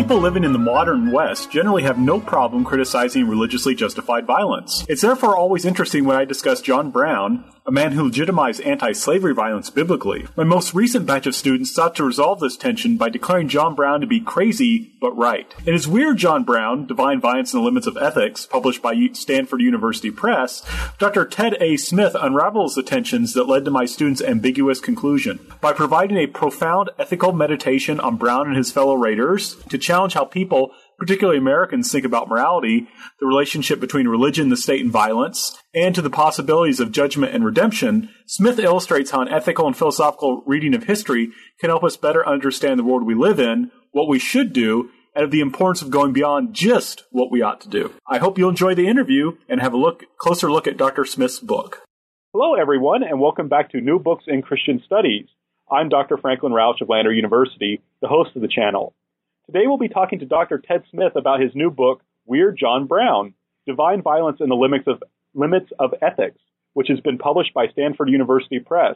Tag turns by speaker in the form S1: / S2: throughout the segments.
S1: People living in the modern West generally have no problem criticizing religiously justified violence. It's therefore always interesting when I discuss John Brown, a man who legitimized anti slavery violence biblically. My most recent batch of students sought to resolve this tension by declaring John Brown to be crazy but right. In his Weird John Brown, Divine Violence and the Limits of Ethics, published by Stanford University Press, Dr. Ted A. Smith unravels the tensions that led to my students' ambiguous conclusion. By providing a profound ethical meditation on Brown and his fellow Raiders to challenge how people particularly Americans, think about morality, the relationship between religion, the state, and violence, and to the possibilities of judgment and redemption, Smith illustrates how an ethical and philosophical reading of history can help us better understand the world we live in, what we should do, and of the importance of going beyond just what we ought to do. I hope you'll enjoy the interview and have a look closer look at Dr. Smith's book.
S2: Hello, everyone, and welcome back to New Books in Christian Studies. I'm Dr. Franklin Rausch of Lander University, the host of the channel. Today we'll be talking to Dr. Ted Smith about his new book, Weird John Brown Divine Violence and the Limits of, Limits of Ethics, which has been published by Stanford University Press.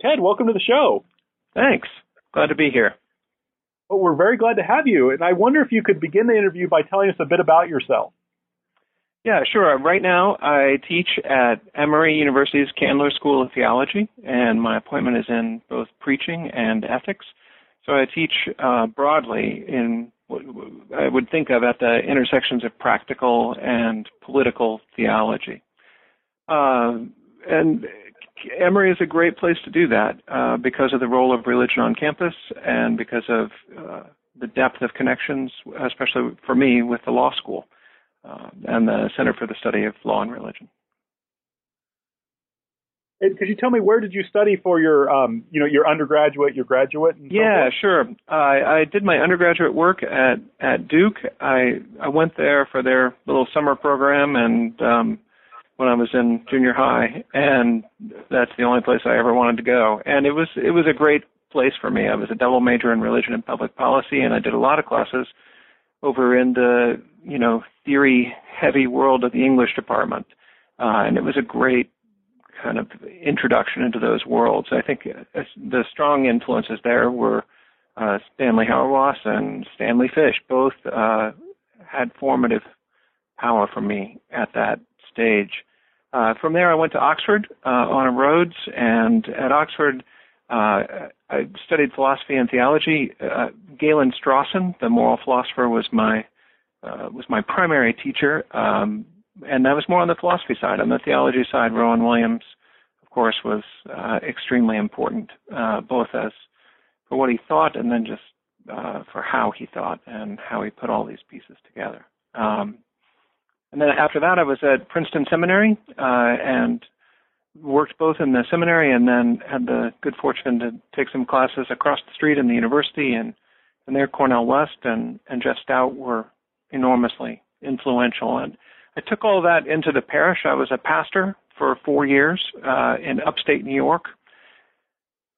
S2: Ted, welcome to the show.
S3: Thanks. Glad to be here.
S2: Well, we're very glad to have you. And I wonder if you could begin the interview by telling us a bit about yourself.
S3: Yeah, sure. Right now, I teach at Emory University's Candler School of Theology, and my appointment is in both preaching and ethics. So I teach uh, broadly in what I would think of at the intersections of practical and political theology. Uh, and Emory is a great place to do that uh, because of the role of religion on campus and because of uh, the depth of connections, especially for me with the law school uh, and the Center for the Study of Law and Religion
S2: could you tell me where did you study for your um, you know your undergraduate your graduate
S3: yeah so sure. I, I did my undergraduate work at at duke. I i went there for their little summer program and um when i was in junior high and that's the only place i ever wanted to go. And it was it was a great place for me. I was a double major in religion and public policy and i did a lot of classes over in the you know theory heavy world of the english department. Uh, and it was a great kind of introduction into those worlds. I think uh, the strong influences there were uh, Stanley Hauerwas and Stanley Fish. Both uh, had formative power for me at that stage. Uh, from there, I went to Oxford uh, on a Rhodes, and at Oxford, uh, I studied philosophy and theology. Uh, Galen Strawson, the moral philosopher, was my uh, was my primary teacher. Um, and that was more on the philosophy side. On the theology side, Rowan Williams, of course, was uh, extremely important, uh, both as for what he thought and then just uh, for how he thought and how he put all these pieces together. Um, and then after that, I was at Princeton Seminary uh, and worked both in the seminary and then had the good fortune to take some classes across the street in the university and and there Cornel West and and Jeff Stout were enormously influential and I took all that into the parish. I was a pastor for four years uh, in upstate New York.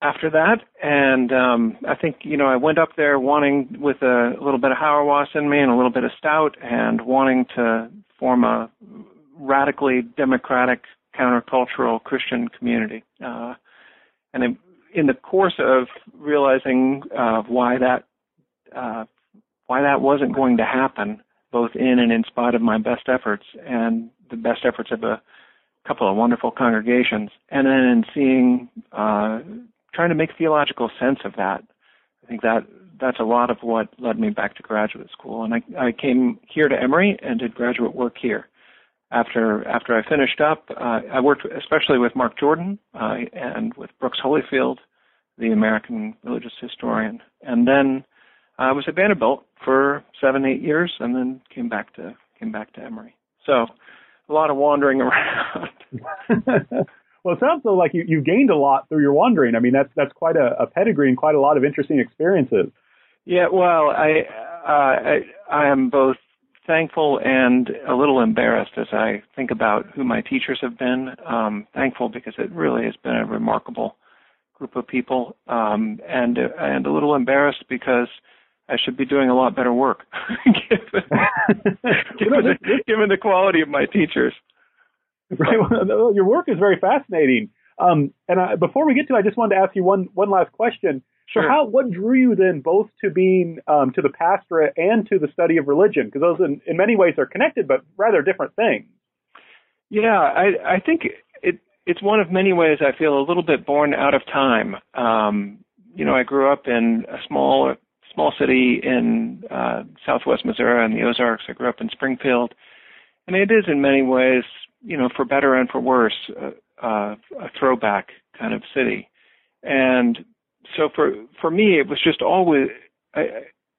S3: After that, and um, I think you know I went up there wanting with a little bit of Hauerwas in me and a little bit of Stout, and wanting to form a radically democratic, countercultural Christian community. Uh, and in, in the course of realizing uh, why that uh, why that wasn't going to happen, both in and in spite of my best efforts and the best efforts of a couple of wonderful congregations, and then in seeing, uh, trying to make theological sense of that. I think that that's a lot of what led me back to graduate school, and I, I came here to Emory and did graduate work here. After after I finished up, uh, I worked especially with Mark Jordan uh, and with Brooks Holifield, the American religious historian, and then I was at Vanderbilt for seven, eight years, and then came back to came back to Emory. So a lot of wandering around.
S2: well, it sounds like you, you gained a lot through your wandering. I mean, that's that's quite a, a pedigree and quite a lot of interesting experiences.
S3: Yeah, well, I, uh, I I am both thankful and a little embarrassed as I think about who my teachers have been. Um, thankful because it really has been a remarkable group of people, um, and and a little embarrassed because I should be doing a lot better work given, given, the, given the quality of my teachers.
S2: Right. Well, your work is very fascinating. Um, and I, before we get to, it, I just wanted to ask you one one last question.
S3: Sure.
S2: So, how what drew you then both to being um, to the pastorate and to the study of religion? Because those, in, in many ways, are connected, but rather different things.
S3: Yeah, I I think it it's one of many ways I feel a little bit born out of time. Um, you know, I grew up in a small small city in uh, southwest Missouri in the Ozarks. I grew up in Springfield, and it is in many ways, you know, for better and for worse, uh, uh, a throwback kind of city. And so for for me, it was just always I,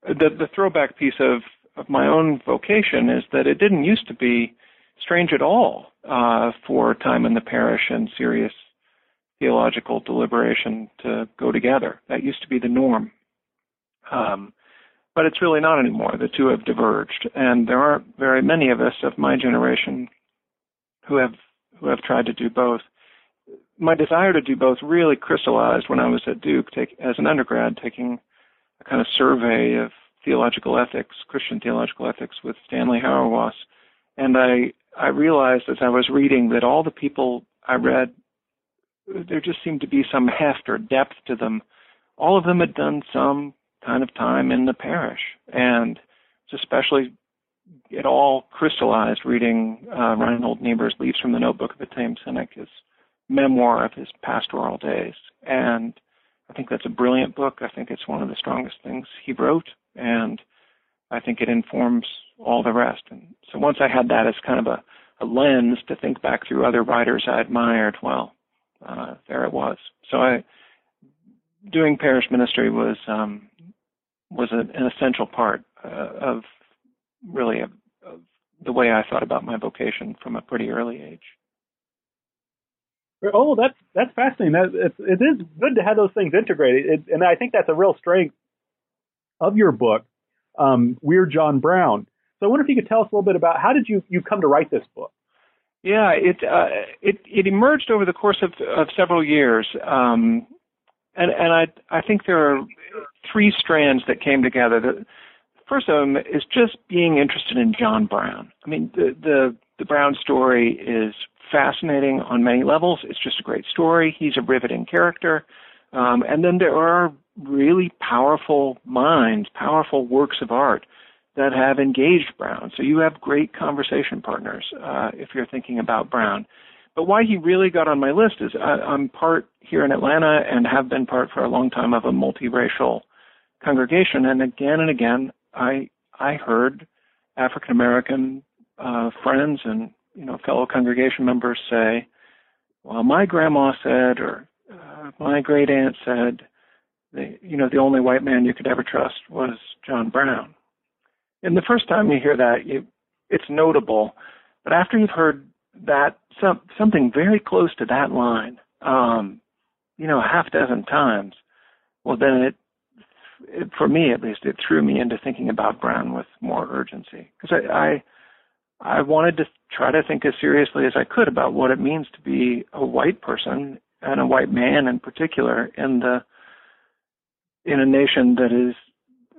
S3: the the throwback piece of of my own vocation is that it didn't used to be strange at all uh, for time in the parish and serious theological deliberation to go together. That used to be the norm. Um, but it's really not anymore. The two have diverged, and there aren't very many of us of my generation who have who have tried to do both. My desire to do both really crystallized when I was at Duke take, as an undergrad, taking a kind of survey of theological ethics, Christian theological ethics, with Stanley Hauerwas, and I I realized as I was reading that all the people I read, there just seemed to be some heft or depth to them. All of them had done some kind of time in the parish, and it's especially it all crystallized reading uh, Reinhold Niebuhr's Leaves from the Notebook of a Tame Cynic, his memoir of his pastoral days. And I think that's a brilliant book. I think it's one of the strongest things he wrote, and I think it informs all the rest. And so once I had that as kind of a, a lens to think back through other writers I admired, well, uh, there it was. So I doing parish ministry was um, was a, an essential part uh, of really of, of the way I thought about my vocation from a pretty early age.
S2: Oh, that's that's fascinating. That it's, it is good to have those things integrated, it, and I think that's a real strength of your book, um, Weird John Brown. So I wonder if you could tell us a little bit about how did you you come to write this book?
S3: Yeah, it uh, it it emerged over the course of of several years, um, and and I I think there are three strands that came together. The first of them is just being interested in John Brown. I mean, the the the Brown story is fascinating on many levels. It's just a great story. He's a riveting character. Um, and then there are really powerful minds, powerful works of art that have engaged Brown. So you have great conversation partners uh, if you're thinking about Brown. But why he really got on my list is I, I'm part here in Atlanta and have been part for a long time of a multiracial congregation, and again and again I I heard African American uh, friends and you know fellow congregation members say, "Well, my grandma said," or uh, "My great aunt said." The, you know, the only white man you could ever trust was John Brown. And the first time you hear that, you, it's notable. But after you've heard that some, something very close to that line, um, you know, a half dozen times, well, then it, it, for me at least, it threw me into thinking about Brown with more urgency. Because I, I, I wanted to try to think as seriously as I could about what it means to be a white person and a white man in particular in the in a nation that is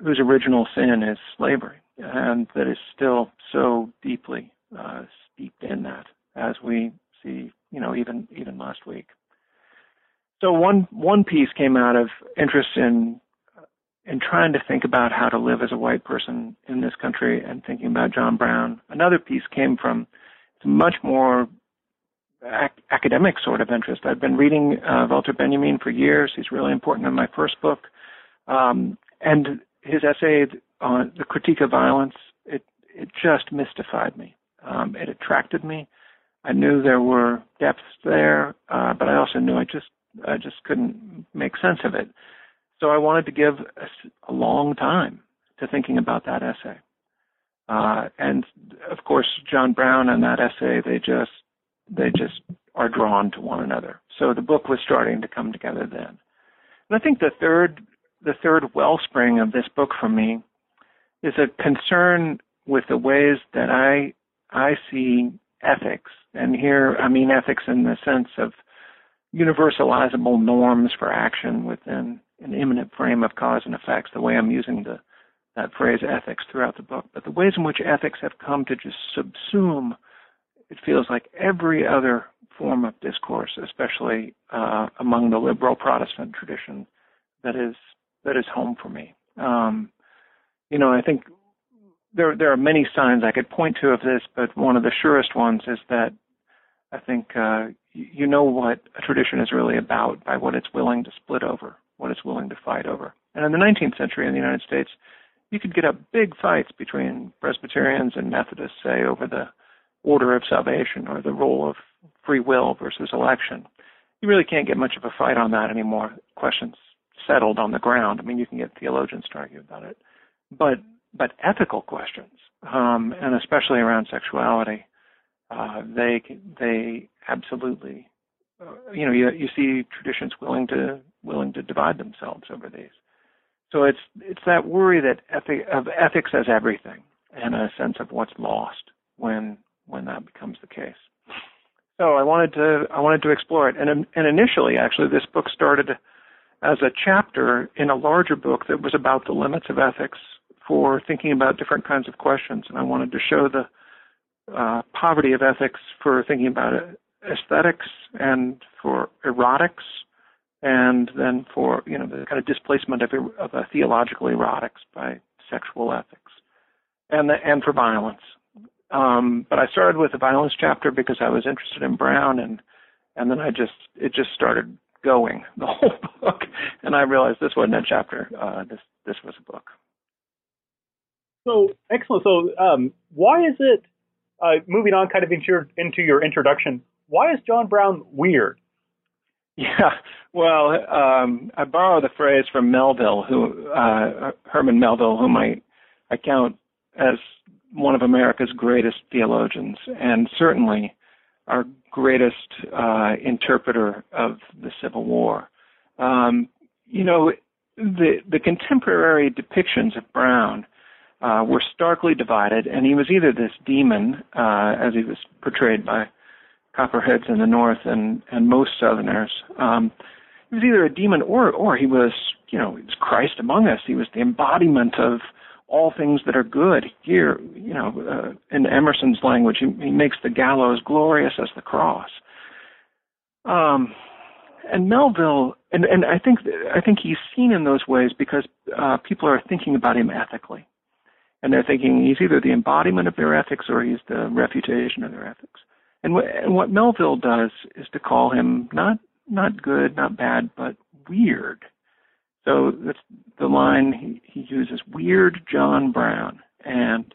S3: whose original sin is slavery and that is still so deeply uh, steeped in that as we see you know even even last week so one one piece came out of interest in in trying to think about how to live as a white person in this country and thinking about John Brown. Another piece came from much more ac- academic sort of interest. I've been reading uh, Walter Benjamin for years. He's really important in my first book. Um, and his essay on the critique of violence, it, it just mystified me. Um, it attracted me. I knew there were depths there, uh, but I also knew I just I just couldn't make sense of it. So I wanted to give a, a long time to thinking about that essay. Uh, and of course, John Brown and that essay, they just, they just are drawn to one another. So the book was starting to come together then. And I think the third, the third wellspring of this book for me is a concern with the ways that I I see ethics, and here I mean ethics in the sense of universalizable norms for action within an immanent frame of cause and effects. The way I'm using the that phrase ethics throughout the book, but the ways in which ethics have come to just subsume, it feels like every other form of discourse, especially uh, among the liberal Protestant tradition, that is that is home for me. Um, you know, I think there there are many signs I could point to of this, but one of the surest ones is that I think uh, you know what a tradition is really about by what it's willing to split over, what it's willing to fight over. And in the 19th century in the United States, you could get up big fights between Presbyterians and Methodists, say, over the order of salvation or the role of free will versus election. You really can't get much of a fight on that anymore. Questions settled on the ground. I mean, you can get theologians to argue about it, but but ethical questions, um, and especially around sexuality, uh, they they absolutely, uh, you know, you you see traditions willing to willing to divide themselves over these. So it's it's that worry that of ethics as everything, and a sense of what's lost when when that becomes the case. So I wanted to I wanted to explore it, and and initially, actually, this book started as a chapter in a larger book that was about the limits of ethics for thinking about different kinds of questions, and I wanted to show the uh, poverty of ethics for thinking about aesthetics and for erotics, and then for you know the kind of displacement of, of a theological erotics by sexual ethics, and the, and for violence. Um, but I started with the violence chapter because I was interested in Brown, and and then I just it just started going the whole book, and I realized this wasn't a chapter. Uh, this this was a book.
S2: So excellent. So um, why is it? Uh, moving on, kind of into your into your introduction. Why is John Brown weird?
S3: Yeah, well, um, I borrow the phrase from Melville, who uh, Herman Melville, whom I I count as one of America's greatest theologians, and certainly our greatest uh, interpreter of the Civil War. Um, you know, the the contemporary depictions of Brown uh, were starkly divided, and he was either this demon, uh, as he was portrayed by Copperheads in the North and and most Southerners. Um, he was either a demon or or he was, you know, he was Christ among us. He was the embodiment of all things that are good. Here, you know, uh, in Emerson's language, he, he makes the gallows glorious as the cross. Um, and Melville, and, and I think I think he's seen in those ways because uh, people are thinking about him ethically, and they're thinking he's either the embodiment of their ethics or he's the refutation of their ethics. And, and what Melville does is to call him not not good, not bad, but weird. So that's the line he, he uses, weird John Brown. And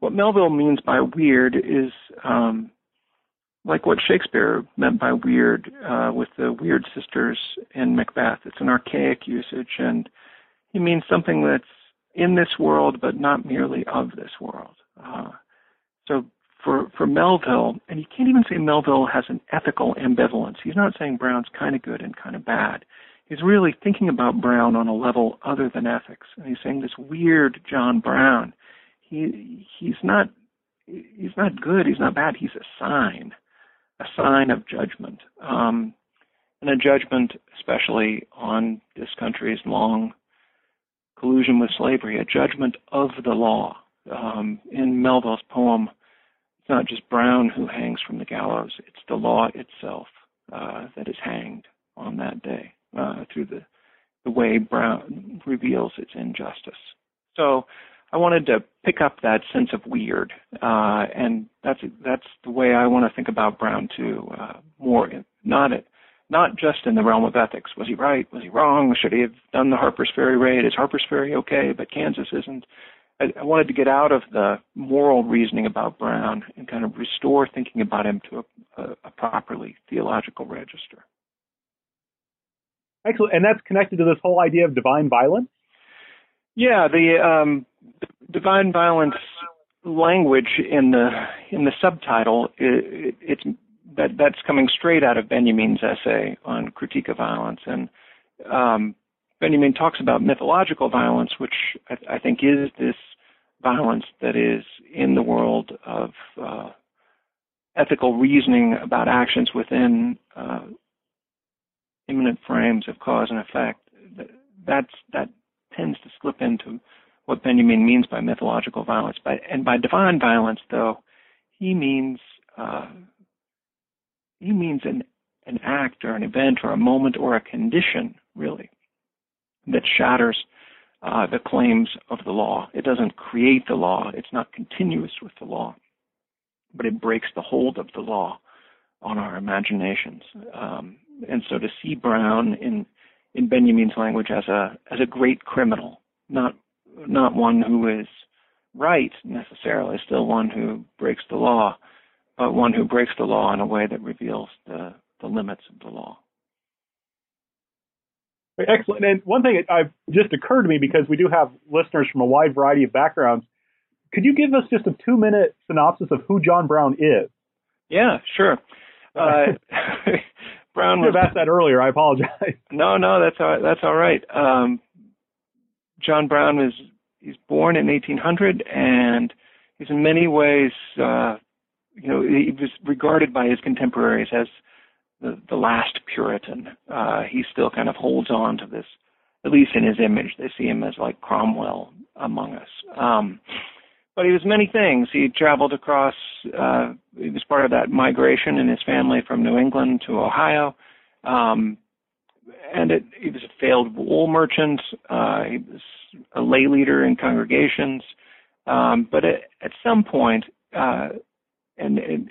S3: what Melville means by weird is um, like what Shakespeare meant by weird uh, with the weird sisters in Macbeth. It's an archaic usage, and he means something that's in this world, but not merely of this world. Uh, so for for Melville, and you can't even say Melville has an ethical ambivalence. He's not saying Brown's kind of good and kind of bad he's really thinking about Brown on a level other than ethics. And he's saying this weird John Brown, he he's not he's not good, he's not bad, he's a sign, a sign of judgment. Um, and a judgment especially on this country's long collusion with slavery, a judgment of the law. Um, in Melville's poem, it's not just Brown who hangs from the gallows, it's the law itself uh, that is hanged on that day uh, through the the way Brown reveals its injustice. So I wanted to pick up that sense of weird, uh, and that's that's the way I want to think about Brown too. Uh, more not it, not just in the realm of ethics. Was he right? Was he wrong? Should he have done the Harper's Ferry raid? Is Harper's Ferry okay, but Kansas isn't? I, I wanted to get out of the moral reasoning about Brown and kind of restore thinking about him to a, a, a properly theological register.
S2: Excellent. And that's connected to this whole idea of divine violence?
S3: Yeah, the um, divine violence language in the in the subtitle it, it's that that's coming straight out of Benjamin's essay on critique of violence and um, Benjamin talks about mythological violence, which I, I, think is this violence that is in the world of uh, ethical reasoning about actions within uh, immanent frames of cause and effect. That's that tends to slip into what Benjamin means by mythological violence. By, and by divine violence, though, he means uh, he means an an act or an event or a moment or a condition, really, that shatters uh, the claims of the law. It doesn't create the law. It's not continuous with the law, but it breaks the hold of the law on our imaginations. Um, and so to see Brown in in Benjamin's language as a as a great criminal, not not one who is right necessarily, still one who breaks the law, but one who breaks the law in a way that reveals the, the limits of the law.
S2: Excellent. And one thing that just occurred to me because we do have listeners from a wide variety of backgrounds. Could you give us just a two minute synopsis of who John Brown is?
S3: Yeah, sure. Uh, Brown
S2: was asked that earlier. I apologize.
S3: No, no, that's all, that's all right. Um, John Brown was he's born in 1800, and he's in many ways, uh, you know, he was regarded by his contemporaries as the, the last Puritan. Uh, he still kind of holds on to this, at least in his image. They see him as like Cromwell among us. Um, but he was many things. He traveled across. Uh, he was part of that migration in his family from New England to Ohio. Um, and it, he was a failed wool merchant. Uh, he was a lay leader in congregations. Um, but at, at some point, uh, and, and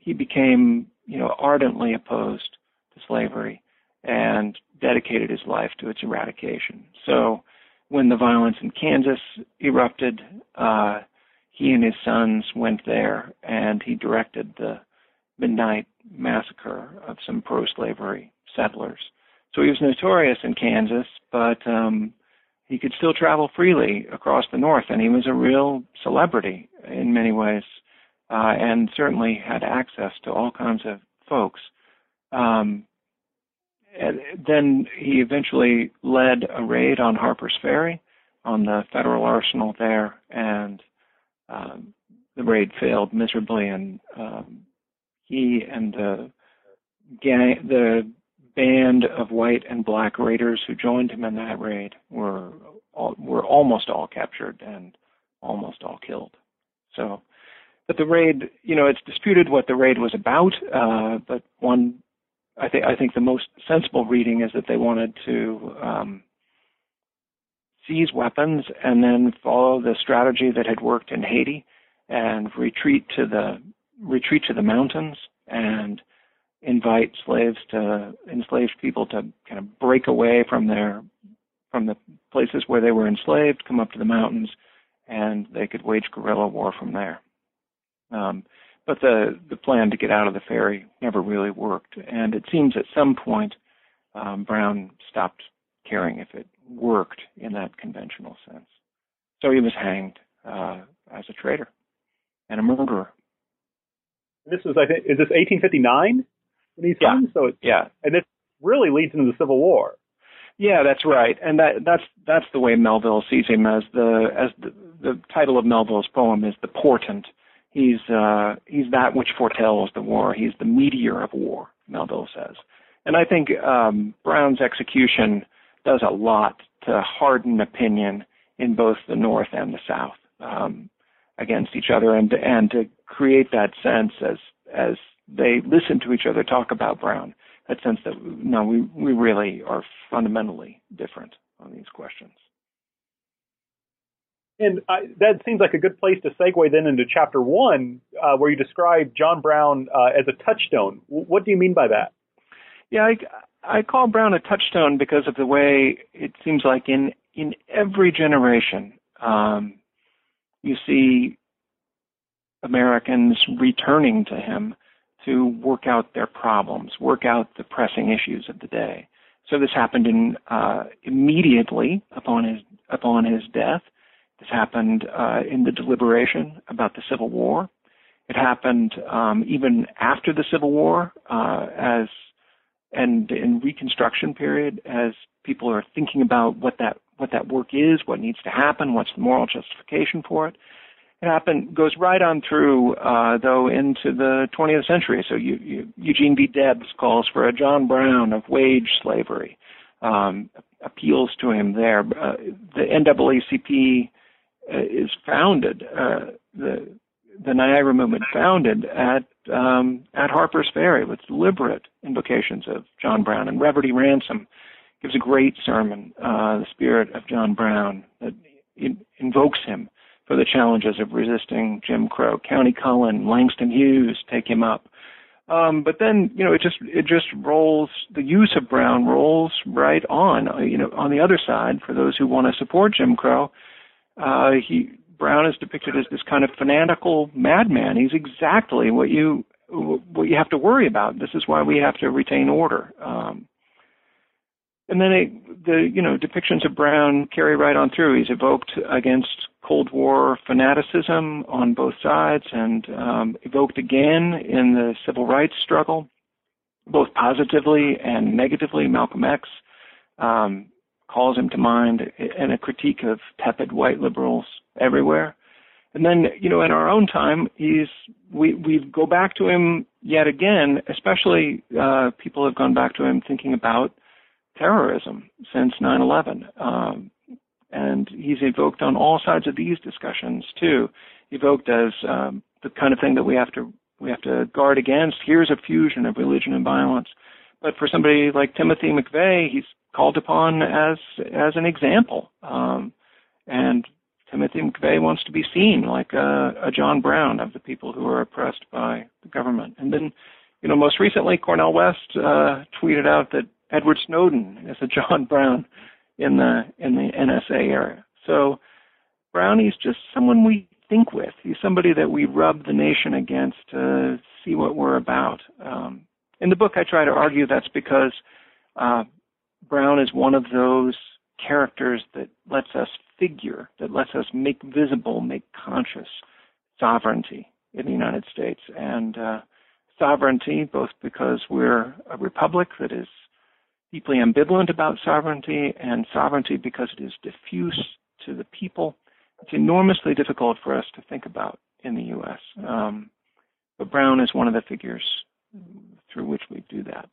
S3: he became, you know, ardently opposed to slavery and dedicated his life to its eradication. So when the violence in Kansas erupted, uh, he and his sons went there and he directed the midnight massacre of some pro-slavery settlers. So he was notorious in Kansas, but um, he could still travel freely across the North, and he was a real celebrity in many ways, uh, and certainly had access to all kinds of folks. Um, and then he eventually led a raid on Harper's Ferry, on the federal arsenal there, and um, the raid failed miserably, and um, he and the gang, the band of white and black raiders who joined him in that raid were all, were almost all captured and almost all killed. So, but the raid, you know, it's disputed what the raid was about. Uh, but one, I think, I think the most sensible reading is that they wanted to um, seize weapons and then follow the strategy that had worked in Haiti and retreat to the retreat to the mountains and invite slaves to enslaved people to kind of break away from their from the places where they were enslaved, come up to the mountains, and they could wage guerrilla war from there. Um, but the the plan to get out of the ferry never really worked, and it seems at some point um, Brown stopped caring if it worked in that conventional sense. So he was hanged uh, as a traitor and a murderer.
S2: This is, I think, is this 1859 when he's
S3: yeah.
S2: hung? So it's,
S3: yeah,
S2: and this really leads into the Civil War.
S3: Yeah, that's right, and that that's that's the way Melville sees him as the as the, the title of Melville's poem is the portent. He's uh, he's that which foretells the war. He's the meteor of war. Melville says, and I think um, Brown's execution does a lot to harden opinion in both the North and the South um, against each other, and and to create that sense as as they listen to each other talk about Brown, that sense that no, we we really are fundamentally different on these questions.
S2: And I, that seems like a good place to segue then into chapter one, uh, where you describe John Brown uh, as a touchstone. What do you mean by that?
S3: Yeah, I, I call Brown a touchstone because of the way it seems like in in every generation, um, you see Americans returning to him to work out their problems, work out the pressing issues of the day. So this happened in uh, immediately upon his upon his death. This happened uh, in the deliberation about the Civil War. It happened um, even after the Civil War, uh, as and in Reconstruction period, as people are thinking about what that what that work is, what needs to happen, what's the moral justification for it. It happen goes right on through, uh, though, into the 20th century. So you, you, Eugene V. Debs calls for a John Brown of wage slavery, um, appeals to him there. Uh, the NAACP is founded, uh, the the Niagara movement founded at um, at Harper's Ferry with deliberate invocations of John Brown and Reverdy Ransom gives a great sermon, uh, the spirit of John Brown, that invokes him for the challenges of resisting Jim Crow. Countee Cullen, Langston Hughes take him up. Um, but then, you know, it just it just rolls. The use of Brown rolls right on. Uh, you know, on the other side, for those who want to support Jim Crow, uh, he Brown is depicted as this kind of fanatical madman. He's exactly what you what you have to worry about. This is why we have to retain order. Um, and then it, the you know depictions of Brown carry right on through. He's evoked against Cold War fanaticism on both sides, and um, evoked again in the civil rights struggle, both positively and negatively. Malcolm X um, calls him to mind in a critique of tepid white liberals everywhere. And then, you know, in our own time, he's we we go back to him yet again. Especially, uh, people have gone back to him thinking about terrorism since 9/11, um, and he's evoked on all sides of these discussions too. Evoked as um, the kind of thing that we have to we have to guard against. Here's a fusion of religion and violence. But for somebody like Timothy McVeigh, he's called upon as as an example. Um, and Timothy McVeigh wants to be seen like a, a John Brown of the people who are oppressed by the government. And then, you know, most recently, Cornel West uh, tweeted out that Edward Snowden is a John Brown in the in the NSA area. So Brownie's just someone we think with. He's somebody that we rub the nation against to see what we're about. Um, in the book, I try to argue that's because uh, Brown is one of those characters that lets us figure, that lets us make visible, make conscious sovereignty in the United States. And uh, sovereignty, both because we're a republic that is deeply ambivalent about sovereignty, and sovereignty because it is diffuse to the people. It's enormously difficult for us to think about in the U.S. Um, but Brown is one of the figures through which we do that.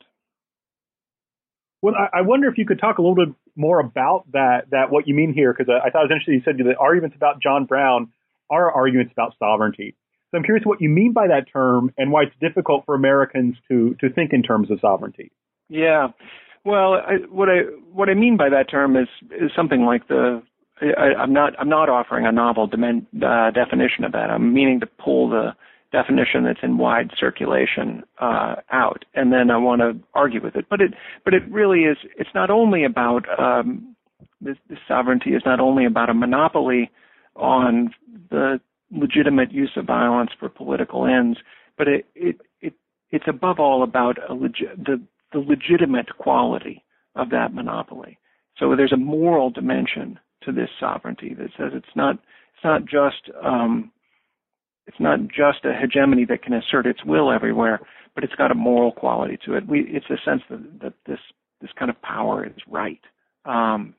S2: Well, I, wonder if you could talk a little bit more about that, that what you mean here, because I, I thought it was interesting. You said the arguments about John Brown are arguments about sovereignty. So I'm curious what you mean by that term and why it's difficult for Americans to to think in terms of sovereignty.
S3: Yeah, well, I, what I what I mean by that term is is something like the I, am not I'm not offering a novel dimen, uh, definition of that. I'm meaning to pull the definition that's in wide circulation uh, out, and then I want to argue with it. But it but it really is. It's not only about um, this, this sovereignty is not only about a monopoly on the legitimate use of violence for political ends, but it it, it it's above all about a legi- the the legitimate quality of that monopoly. So there's a moral dimension to this sovereignty that says it's not it's not just um, it's not just a hegemony that can assert its will everywhere, but it's got a moral quality to it. We, it's a sense that, that this this kind of power is right. Um,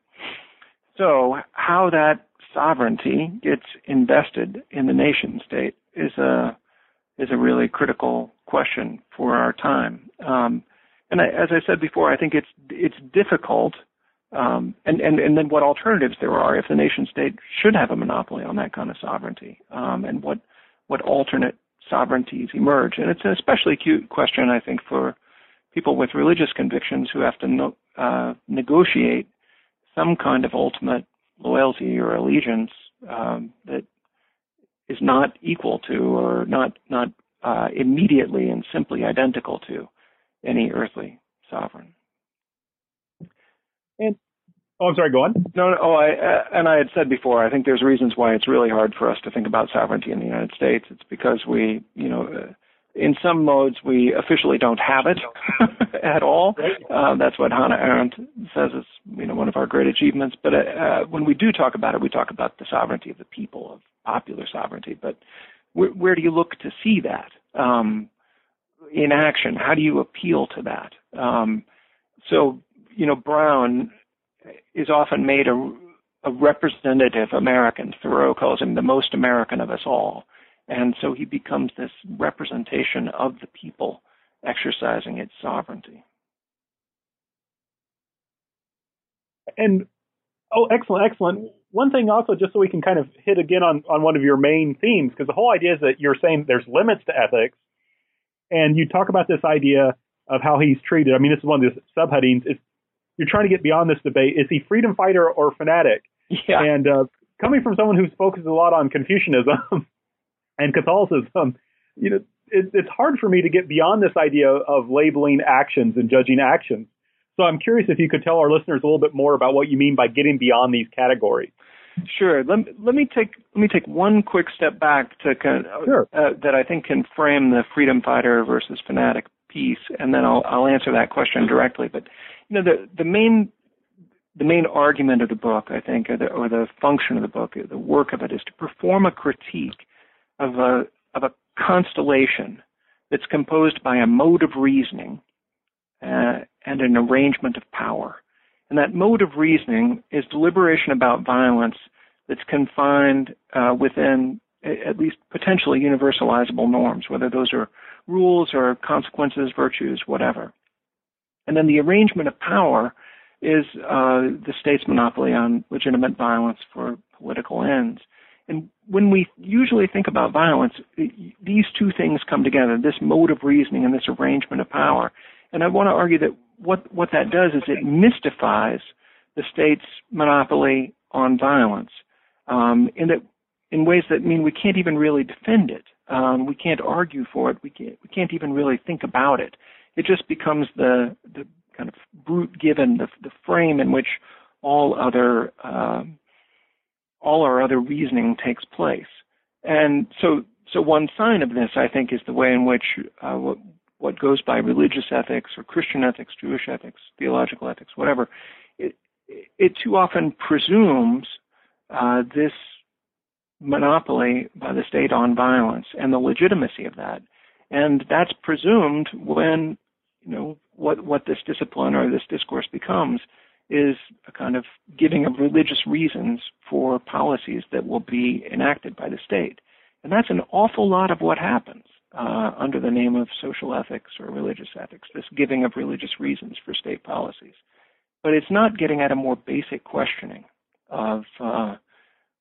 S3: so how that sovereignty gets invested in the nation state is a is a really critical question for our time. Um, and I, as I said before, I think it's it's difficult. Um, and, and and then what alternatives there are if the nation state should have a monopoly on that kind of sovereignty, um, and what what alternate sovereignties emerge. And it's an especially acute question, I think, for people with religious convictions who have to no, uh, negotiate some kind of ultimate loyalty or allegiance um, that is not equal to or not not uh, immediately and simply identical to any earthly sovereign.
S2: And Oh, I'm sorry. Go on.
S3: No, no. Oh, I uh, and I had said before. I think there's reasons why it's really hard for us to think about sovereignty in the United States. It's because we, you know, uh, in some modes we officially don't have it at all. Uh, that's what Hannah Arendt says is, you know, one of our great achievements. But uh, uh, when we do talk about it, we talk about the sovereignty of the people, of popular sovereignty. But where, where do you look to see that? Um, in action? How do you appeal to that? Um, so, you know, Brown is often made a, a representative American. Thoreau calls him the most American of us all. And so he becomes this representation of the people exercising its sovereignty.
S2: And oh, excellent, excellent. One thing also, just so we can kind of hit again on, on one of your main themes, because the whole idea is that you're saying there's limits to ethics, and you talk about this idea of how he's treated. I mean, this is one of the subheadings. Is you're trying to get beyond this debate. Is he freedom fighter or fanatic?
S3: Yeah.
S2: And uh, coming from someone who's focused a lot on Confucianism and Catholicism, you know, it, it's hard for me to get beyond this idea of labeling actions and judging actions. So I'm curious if you could tell our listeners a little bit more about what you mean by getting beyond these categories.
S3: Sure. Let, let me take let me take one quick step back to kind of,
S2: sure.
S3: uh, that I think can frame the freedom fighter versus fanatic piece, and then I'll I'll answer that question directly. But you know the the main the main argument of the book, I think, or the, or the function of the book, the work of it, is to perform a critique of a of a constellation that's composed by a mode of reasoning uh, and an arrangement of power. And that mode of reasoning is deliberation about violence that's confined uh, within at least potentially universalizable norms, whether those are rules or consequences, virtues, whatever. And then the arrangement of power is uh, the state's monopoly on legitimate violence for political ends. And when we usually think about violence, these two things come together this mode of reasoning and this arrangement of power. And I want to argue that what, what that does is it mystifies the state's monopoly on violence um, in, that, in ways that mean we can't even really defend it. Um, we can't argue for it. We can't, we can't even really think about it. It just becomes the, the kind of brute given, the, the frame in which all other um, all our other reasoning takes place. And so, so one sign of this, I think, is the way in which uh, what, what goes by religious ethics or Christian ethics, Jewish ethics, theological ethics, whatever, it, it too often presumes uh, this monopoly by the state on violence and the legitimacy of that. And that's presumed when, you know, what, what this discipline or this discourse becomes is a kind of giving of religious reasons for policies that will be enacted by the state. And that's an awful lot of what happens uh, under the name of social ethics or religious ethics, this giving of religious reasons for state policies. But it's not getting at a more basic questioning of uh,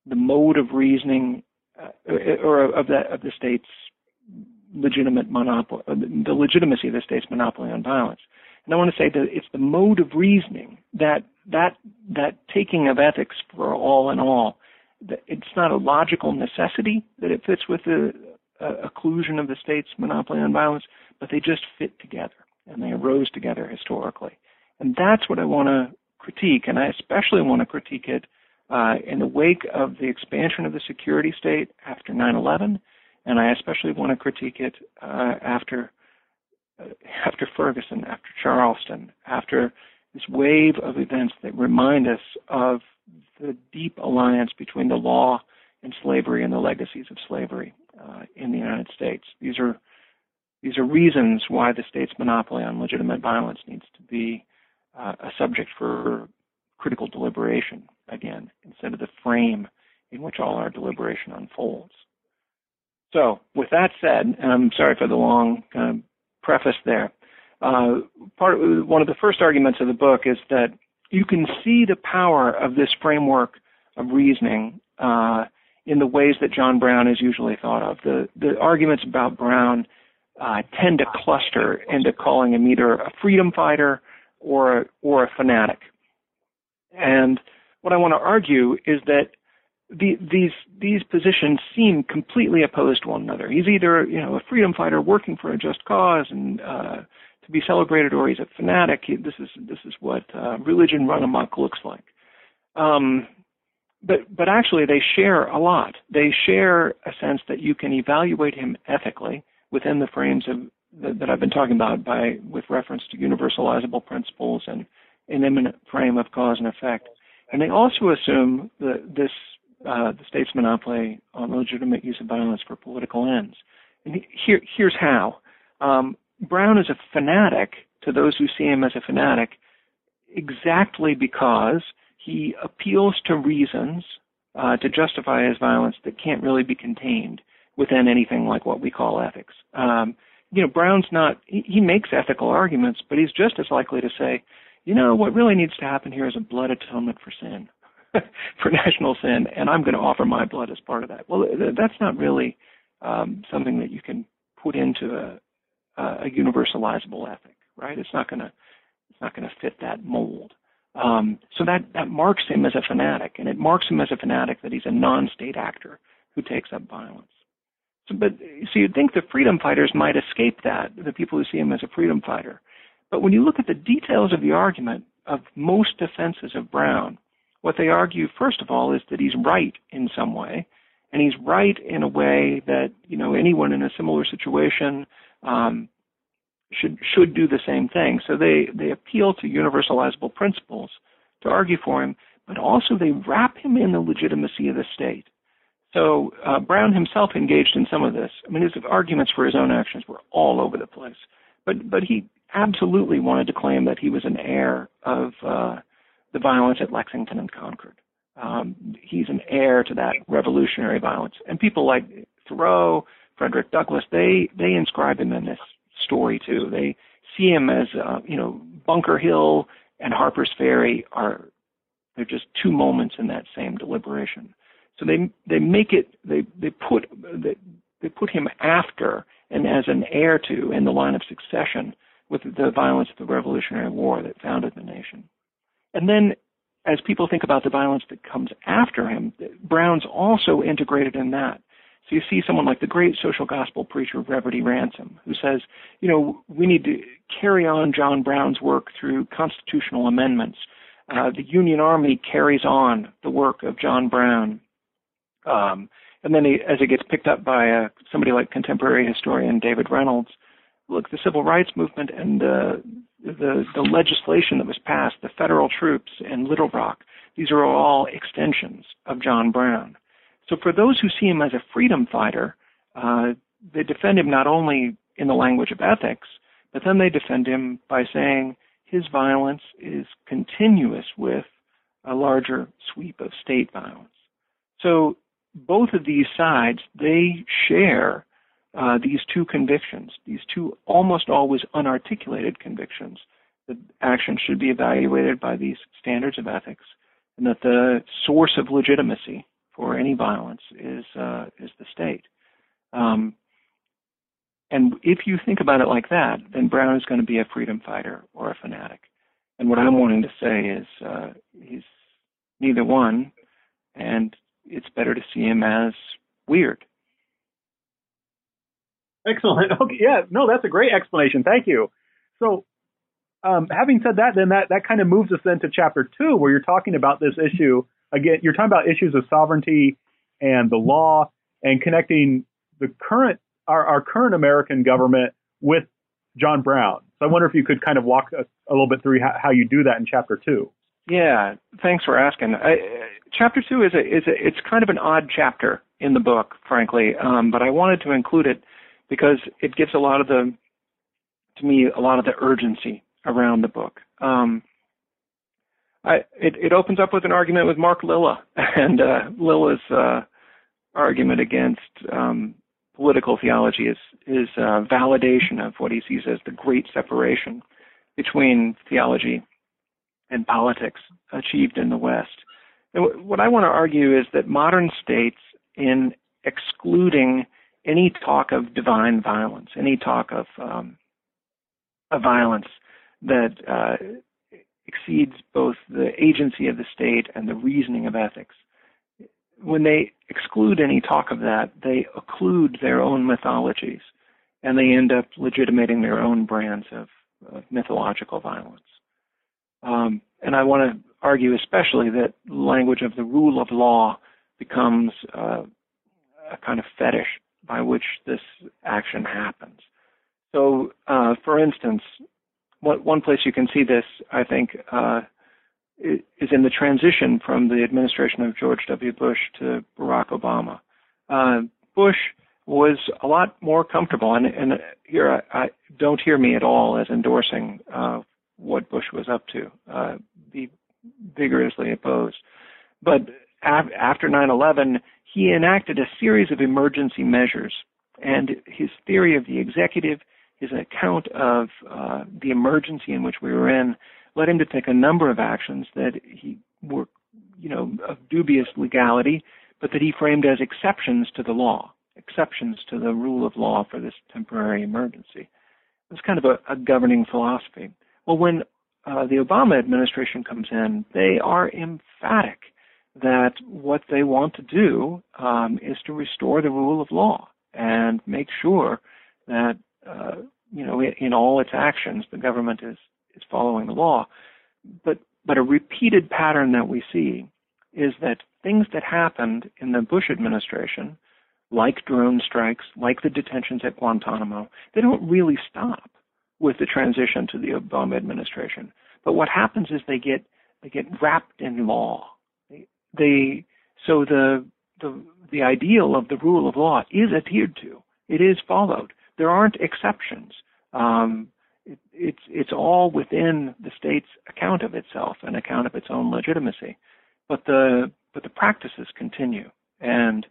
S3: the mode of reasoning uh, or of, the, of the state's legitimate monopoly, the legitimacy of the state's monopoly on violence. And I want to say that it's the mode of reasoning that that that taking of ethics for all in all. It's not a logical necessity that it fits with the uh, occlusion of the state's monopoly on violence, but they just fit together and they arose together historically. And that's what I want to critique, and I especially want to critique it uh, in the wake of the expansion of the security state after 9/11, and I especially want to critique it uh, after after Ferguson, after Charleston, after this wave of events that remind us of the deep alliance between the law and slavery and the legacies of slavery uh, in the United States. These are these are reasons why the state's monopoly on legitimate violence needs to be uh, a subject for critical deliberation again, instead of the frame in which all our deliberation unfolds. So, with that said, and I'm sorry for the long kind of preface there. Uh, part one of the first arguments of the book is that you can see the power of this framework of reasoning uh, in the ways that John Brown is usually thought of. The the arguments about Brown uh, tend to cluster into calling him either a freedom fighter or or a fanatic. And what I want to argue is that the, these these positions seem completely opposed to one another. He's either you know a freedom fighter working for a just cause and uh, to be celebrated, or he's a fanatic. He, this is this is what uh, religion run amok looks like. Um, but but actually, they share a lot. They share a sense that you can evaluate him ethically within the frames of that, that I've been talking about by with reference to universalizable principles and an immanent frame of cause and effect. And they also assume that this uh, the state's monopoly on legitimate use of violence for political ends. And here, here's how. Um, Brown is a fanatic to those who see him as a fanatic exactly because he appeals to reasons uh, to justify his violence that can't really be contained within anything like what we call ethics. Um, you know, Brown's not, he, he makes ethical arguments, but he's just as likely to say, you know, what really needs to happen here is a blood atonement for sin, for national sin, and I'm going to offer my blood as part of that. Well, that's not really um, something that you can put into a, a universalizable ethic, right? It's not going to it's not going to fit that mold. Um, so that that marks him as a fanatic, and it marks him as a fanatic that he's a non-state actor who takes up violence. So, but so you'd think the freedom fighters might escape that, the people who see him as a freedom fighter. But when you look at the details of the argument of most defenses of Brown, what they argue first of all is that he's right in some way, and he's right in a way that you know anyone in a similar situation um, should should do the same thing. So they they appeal to universalizable principles to argue for him, but also they wrap him in the legitimacy of the state. So uh, Brown himself engaged in some of this. I mean, his arguments for his own actions were all over the place, but but he absolutely wanted to claim that he was an heir of uh, the violence at Lexington and Concord. Um, he's an heir to that revolutionary violence, and people like Thoreau, Frederick Douglass, they they inscribe him in this story too. They see him as uh, you know Bunker Hill and Harper's Ferry are they're just two moments in that same deliberation. So they they make it they they put they, they put him after and as an heir to in the line of succession with the violence of the Revolutionary War that founded the nation. And then as people think about the violence that comes after him, Brown's also integrated in that. So you see someone like the great social gospel preacher Reverend E. Ransom, who says, you know, we need to carry on John Brown's work through constitutional amendments. Uh, the Union Army carries on the work of John Brown. Um, and then he, as it gets picked up by uh, somebody like contemporary historian David Reynolds, look, the civil rights movement and uh, the the legislation that was passed, the federal troops in Little Rock, these are all extensions of John Brown. So for those who see him as a freedom fighter, uh, they defend him not only in the language of ethics, but then they defend him by saying his violence is continuous with a larger sweep of state violence. So both of these sides, they share uh, these two convictions, these two almost always unarticulated convictions that action should be evaluated by these standards of ethics and that the source of legitimacy for any violence is uh, is the state. Um, and if you think about it like that, then Brown is going to be a freedom fighter or a fanatic. And what I'm wanting to say is uh, he's neither one, and it's better to see him as weird.
S2: Excellent. Okay, yeah, no, that's a great explanation. Thank you. So, um, having said that, then that, that kind of moves us into chapter two, where you're talking about this issue again, you're talking about issues of sovereignty and the law and connecting the current our, our current American government with John Brown. So I wonder if you could kind of walk a, a little bit through how, how, you do that in chapter two.
S3: Yeah, thanks for asking. I, chapter two is a is a it's kind of an odd chapter in the book, frankly, um, but I wanted to include it because it gives a lot of the to me a lot of the urgency around the book. Um, I, it, it opens up with an argument with Mark Lilla and uh, Lilla's uh, argument against um, political theology is is uh, validation of what he sees as the great separation between theology and politics achieved in the West. And w- what I want to argue is that modern states, in excluding any talk of divine violence, any talk of um, a violence that uh, exceeds both the agency of the state and the reasoning of ethics. When they exclude any talk of that, they occlude their own mythologies and they end up legitimating their own brands of, of mythological violence. Um, and I want to argue especially that language of the rule of law becomes uh, a kind of fetish by which this action happens. So, uh, for instance, one, one place you can see this, I think, uh, is in the transition from the administration of George W. Bush to Barack Obama. Uh, Bush was a lot more comfortable. And, and here, I, I, don't hear me at all as endorsing uh, what Bush was up to. Uh, be vigorously opposed. But af- after 9/11, he enacted a series of emergency measures, and his theory of the executive, his account of uh, the emergency in which we were in, led him to take a number of actions that he were, you know, of dubious legality, but that he framed as exceptions to the law exceptions to the rule of law for this temporary emergency. It's kind of a, a governing philosophy. Well, when uh, the Obama administration comes in, they are emphatic that what they want to do um, is to restore the rule of law and make sure that uh, you know in, all its actions the government is is following the law. But but a repeated pattern that we see is that things that happened in the Bush administration like drone strikes, like the detentions at Guantanamo, they don't really stop with the transition to the Obama administration. But what happens is they get they get wrapped in law. So the the the ideal of the rule of law is adhered to. It is followed. There aren't exceptions. Um, it, it's it's all within the state's account of itself, an account of its own legitimacy. But the but the practices continue, and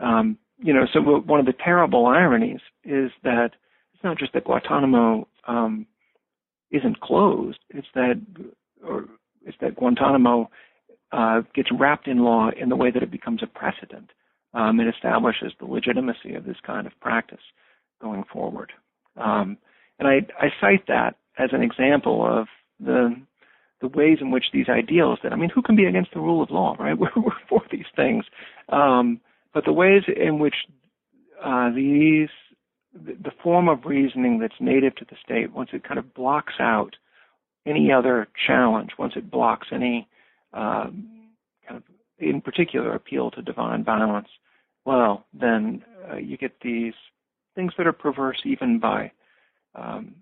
S3: um, you know, so one of the terrible ironies is that it's not just that Guantanamo um, isn't closed; it's that, or it's that Guantanamo uh, gets wrapped in law in the way that it becomes a precedent. Um, it establishes the legitimacy of this kind of practice going forward. Um, and I, I cite that as an example of the the ways in which these ideals that I mean, who can be against the rule of law, right? We're, we're for these things. Um, but the ways in which uh, these, the form of reasoning that's native to the state, once it kind of blocks out any other challenge, once it blocks any um, kind of, in particular, appeal to divine violence, well, then uh, you get these things that are perverse even by um,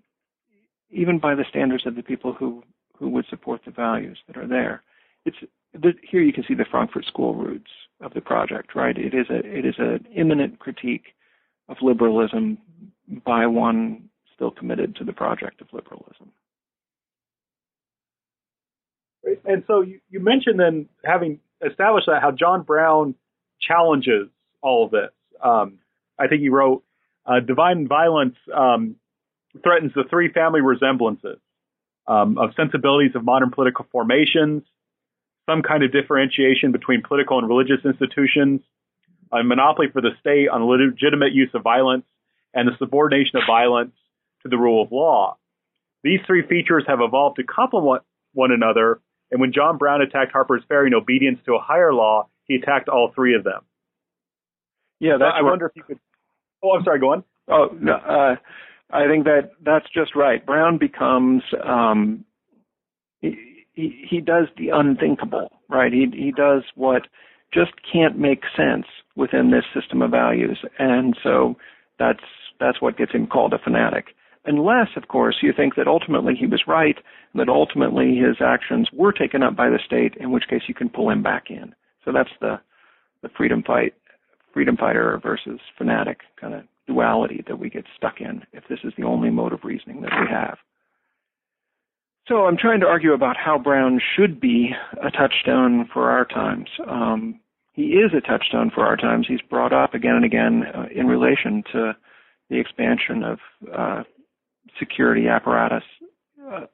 S3: even by the standards of the people who who would support the values that are there. It's here you can see the Frankfurt School roots of the project, right? It is a it is an immanent critique of liberalism by one still committed to the project of liberalism.
S2: And so you, you mentioned then having established that how John Brown challenges all of this. Um, I think he wrote, uh, "Divine violence um, threatens the three family resemblances um, of sensibilities of modern political formations, some kind of differentiation between political and religious institutions, a monopoly for the state on legitimate use of violence, and the subordination of violence to the rule of law. These three features have evolved to complement one another, and when John Brown attacked Harper's Ferry in obedience to a higher law, he attacked all three of them.
S3: Yeah, that's.
S2: I wonder if you could. Oh, I'm sorry. Go on.
S3: Oh no, uh, I think that that's just right. Brown becomes um, he, he does the unthinkable, right? He he does what just can't make sense within this system of values, and so that's that's what gets him called a fanatic. Unless, of course, you think that ultimately he was right, and that ultimately his actions were taken up by the state, in which case you can pull him back in. So that's the the freedom fight, freedom fighter versus fanatic kind of duality that we get stuck in if this is the only mode of reasoning that we have. So I'm trying to argue about how Brown should be a touchstone for our times. Um, he is a touchstone for our times. He's brought up again and again uh, in relation to the expansion of uh, security apparatus uh,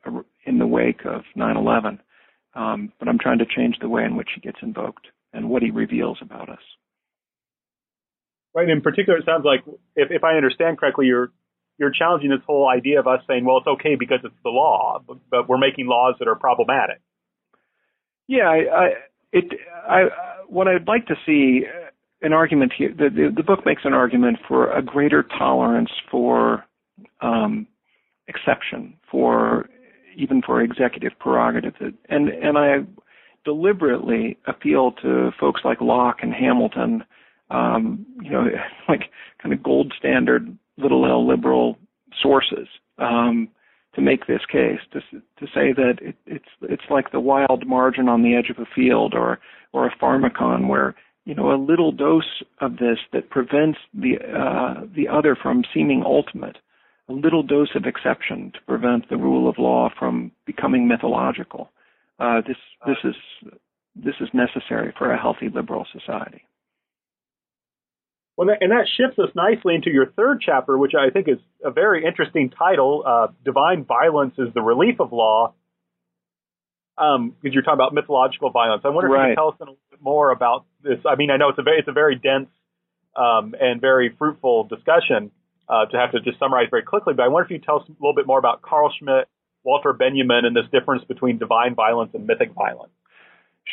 S3: in the wake of 9/11. Um, but I'm trying to change the way in which he gets invoked and what he reveals about us.
S2: Right. In particular, it sounds like, if, if I understand correctly, you're you're challenging this whole idea of us saying, well, it's okay because it's the law, but, but we're making laws that are problematic.
S3: Yeah, I, I, it, I, what I'd like to see uh, an argument here. The, the, the book makes an argument for a greater tolerance for um, exception, for even for executive prerogative, and and I deliberately appeal to folks like Locke and Hamilton, um, you know, like kind of gold standard little L liberal sources um, to make this case to to say that it, it's it's like the wild margin on the edge of a field or or a pharmakon where you know, a little dose of this that prevents the uh, the other from seeming ultimate, a little dose of exception to prevent the rule of law from becoming mythological. Uh, this this is this is necessary for a healthy liberal society.
S2: Well, and that shifts us nicely into your third chapter, which I think is a very interesting title. Uh, Divine violence is the relief of law, um, because you're talking about mythological violence. I wonder if you could tell us a little bit more about this. I mean, I know it's a very, it's a very dense um, and very fruitful discussion uh, to have to just summarize very quickly, but I wonder if you tell us a little bit more about Carl Schmitt, Walter Benjamin, and this difference between divine violence and mythic violence.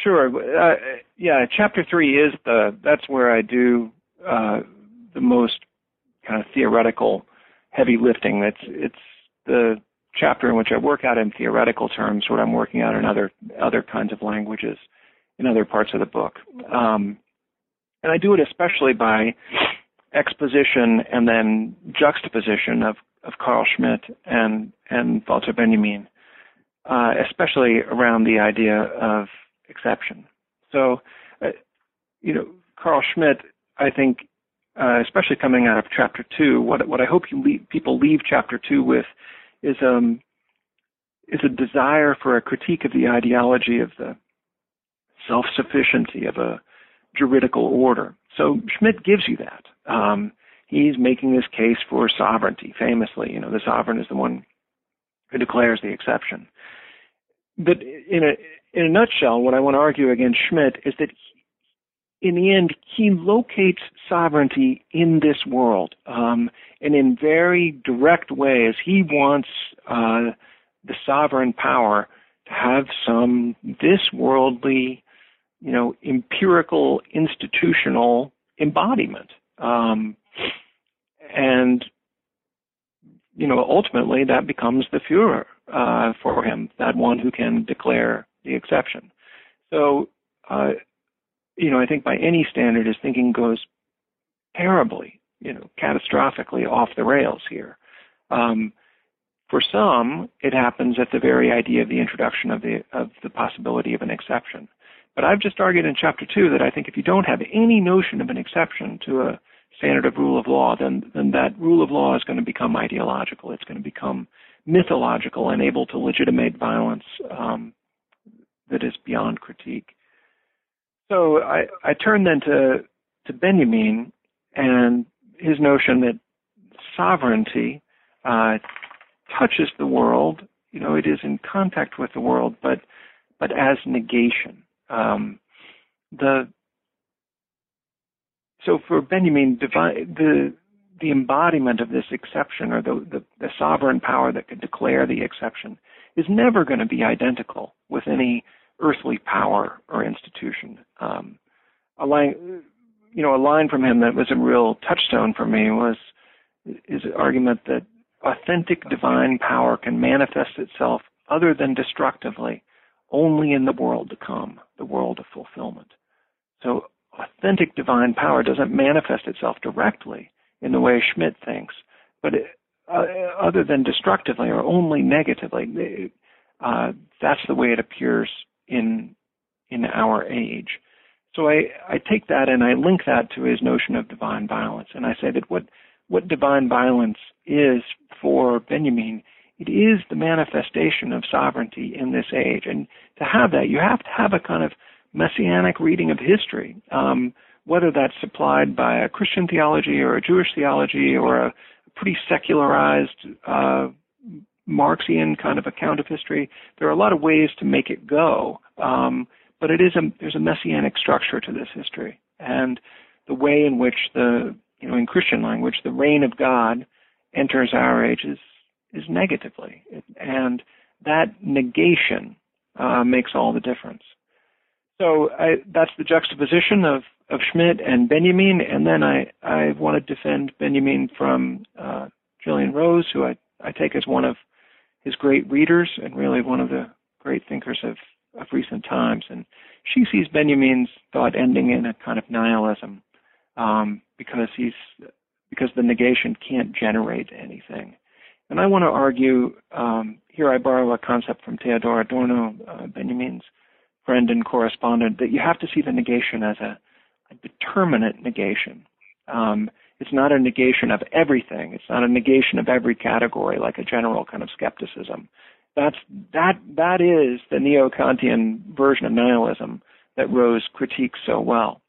S3: Sure. Uh, yeah, chapter three is the that's where I do uh, the most kind of theoretical heavy lifting. It's it's the chapter in which I work out in theoretical terms what I'm working out in other other kinds of languages in other parts of the book. Um, and I do it especially by exposition and then juxtaposition of, of Carl Schmitt and and Walter Benjamin, uh, especially around the idea of exception. So, uh, you know, Carl Schmitt, I think, uh, especially coming out of chapter two, what what I hope you leave, people leave chapter two with is um is a desire for a critique of the ideology of the self-sufficiency of a juridical order. So Schmitt gives you that. Um, he's making this case for sovereignty, famously. You know, the sovereign is the one who declares the exception. But in a in a nutshell, what I want to argue against Schmitt is that in the end, he locates sovereignty in this world, um, and in very direct ways, he wants uh, the sovereign power to have some this worldly, you know, empirical institutional embodiment, um, and you know, ultimately that becomes the Führer uh, for him, that one who can declare the exception. So. Uh, you know, I think by any standard, his thinking goes terribly, you know, catastrophically off the rails here. Um, for some, it happens at the very idea of the introduction of the of the possibility of an exception. But I've just argued in chapter two that I think if you don't have any notion of an exception to a standard of rule of law, then then that rule of law is going to become ideological. It's going to become mythological and able to legitimate violence um, that is beyond critique. So I, I turn then to, to Benjamin and his notion that sovereignty uh, touches the world. You know, it is in contact with the world, but but as negation. Um, the so for Benjamin, the the embodiment of this exception or the, the, the sovereign power that could declare the exception is never going to be identical with any earthly power or institution. Um, a line, you know, a line from him that was a real touchstone for me was his argument that authentic divine power can manifest itself other than destructively only in the world to come, the world of fulfillment. So authentic divine power doesn't manifest itself directly in the way Schmitt thinks, but it, uh, other than destructively or only negatively, uh, that's the way it appears in in our age. So I, I take that and I link that to his notion of divine violence, and I say that what what divine violence is for Benjamin, it is the manifestation of sovereignty in this age, and to have that, you have to have a kind of messianic reading of history, um, whether that's supplied by a Christian theology or a Jewish theology or a pretty secularized uh, Marxian kind of account of history. There are a lot of ways to make it go, um, but it is a there's a messianic structure to this history, and the way in which the you know in Christian language the reign of God enters our age is is negatively, and that negation uh, makes all the difference. So I, that's the juxtaposition of, of Schmitt and Benjamin, and then I, I want to defend Benjamin from uh, Rose, who I, I take as one of his great readers and really one of the great thinkers of, of recent times. And she sees Benjamin's thought ending in a kind of nihilism um, because he's because the negation can't generate anything. And I want to argue um, here. I borrow a concept from Theodor Adorno, uh, Benjamin's friend and correspondent, that you have to see the negation as a a determinate negation. Um, it's not a negation of everything. It's not a negation of every category, like a general kind of skepticism. That's that that is the neo-Kantian version of nihilism that Rose critiques so well.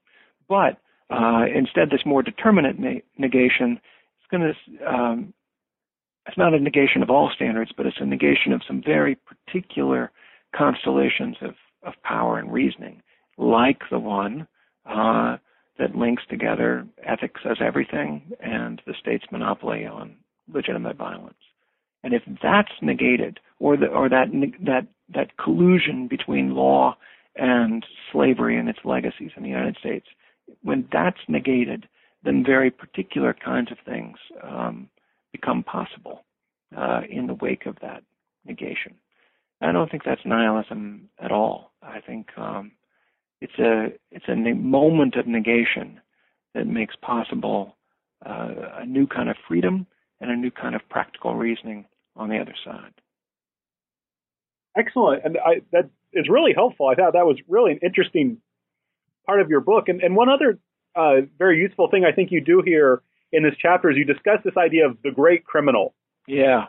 S3: But uh, instead, this more determinate ne- negation is going to um, it's not a negation of all standards, but it's a negation of some very particular constellations of, of power and reasoning, like the one uh, that links together ethics as everything and the state's monopoly on legitimate violence. And if that's negated, or the, or that that that collusion between law and slavery and its legacies in the United States, when that's negated, then very particular kinds of things um, become possible uh, in the wake of that negation. I don't think that's nihilism at all. I think um, it's a it's a ne- moment of negation that makes possible uh, a new kind of freedom and a new kind of practical reasoning on the other side.
S2: Excellent, and I, that is really helpful. I thought that was really an interesting part of your book. And, and one other uh, very useful thing I think you do here in this chapter is you discuss this idea of the great criminal.
S3: Yeah.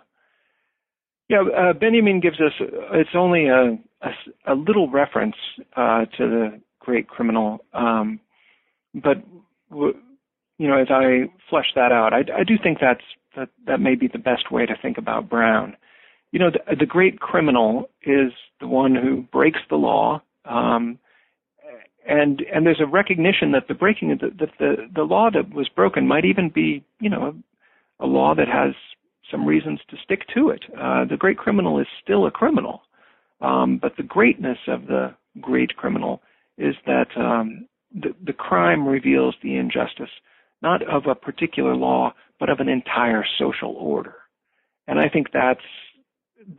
S3: Yeah, uh, Benjamin gives us, it's only a, a, a little reference uh, to the great criminal. Um, but, you know, as I flesh that out, I, I do think that's, that, that may be the best way to think about Brown. You know, the, the great criminal is the one who breaks the law, um, and and there's a recognition that the breaking of the, that the the law that was broken might even be, you know, a, a law that has some reasons to stick to it. Uh, the great criminal is still a criminal, um, but the greatness of the great criminal is that um, the, the crime reveals the injustice not of a particular law, but of an entire social order. And I think that's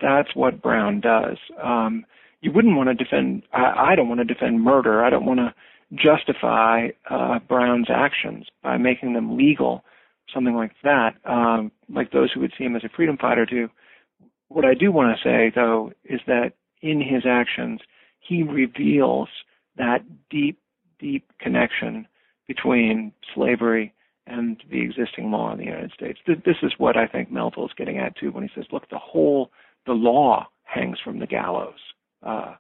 S3: that's what Brown does. Um, you wouldn't want to defend. I, I don't want to defend murder. I don't want to justify uh, Brown's actions by making them legal something like that, um, like those who would see him as a freedom fighter do. What I do want to say, though, is that in his actions, he reveals that deep, deep connection between slavery and the existing law in the United States. This is what I think Melville is getting at too when he says, look, the whole, the law hangs from the gallows. Uh,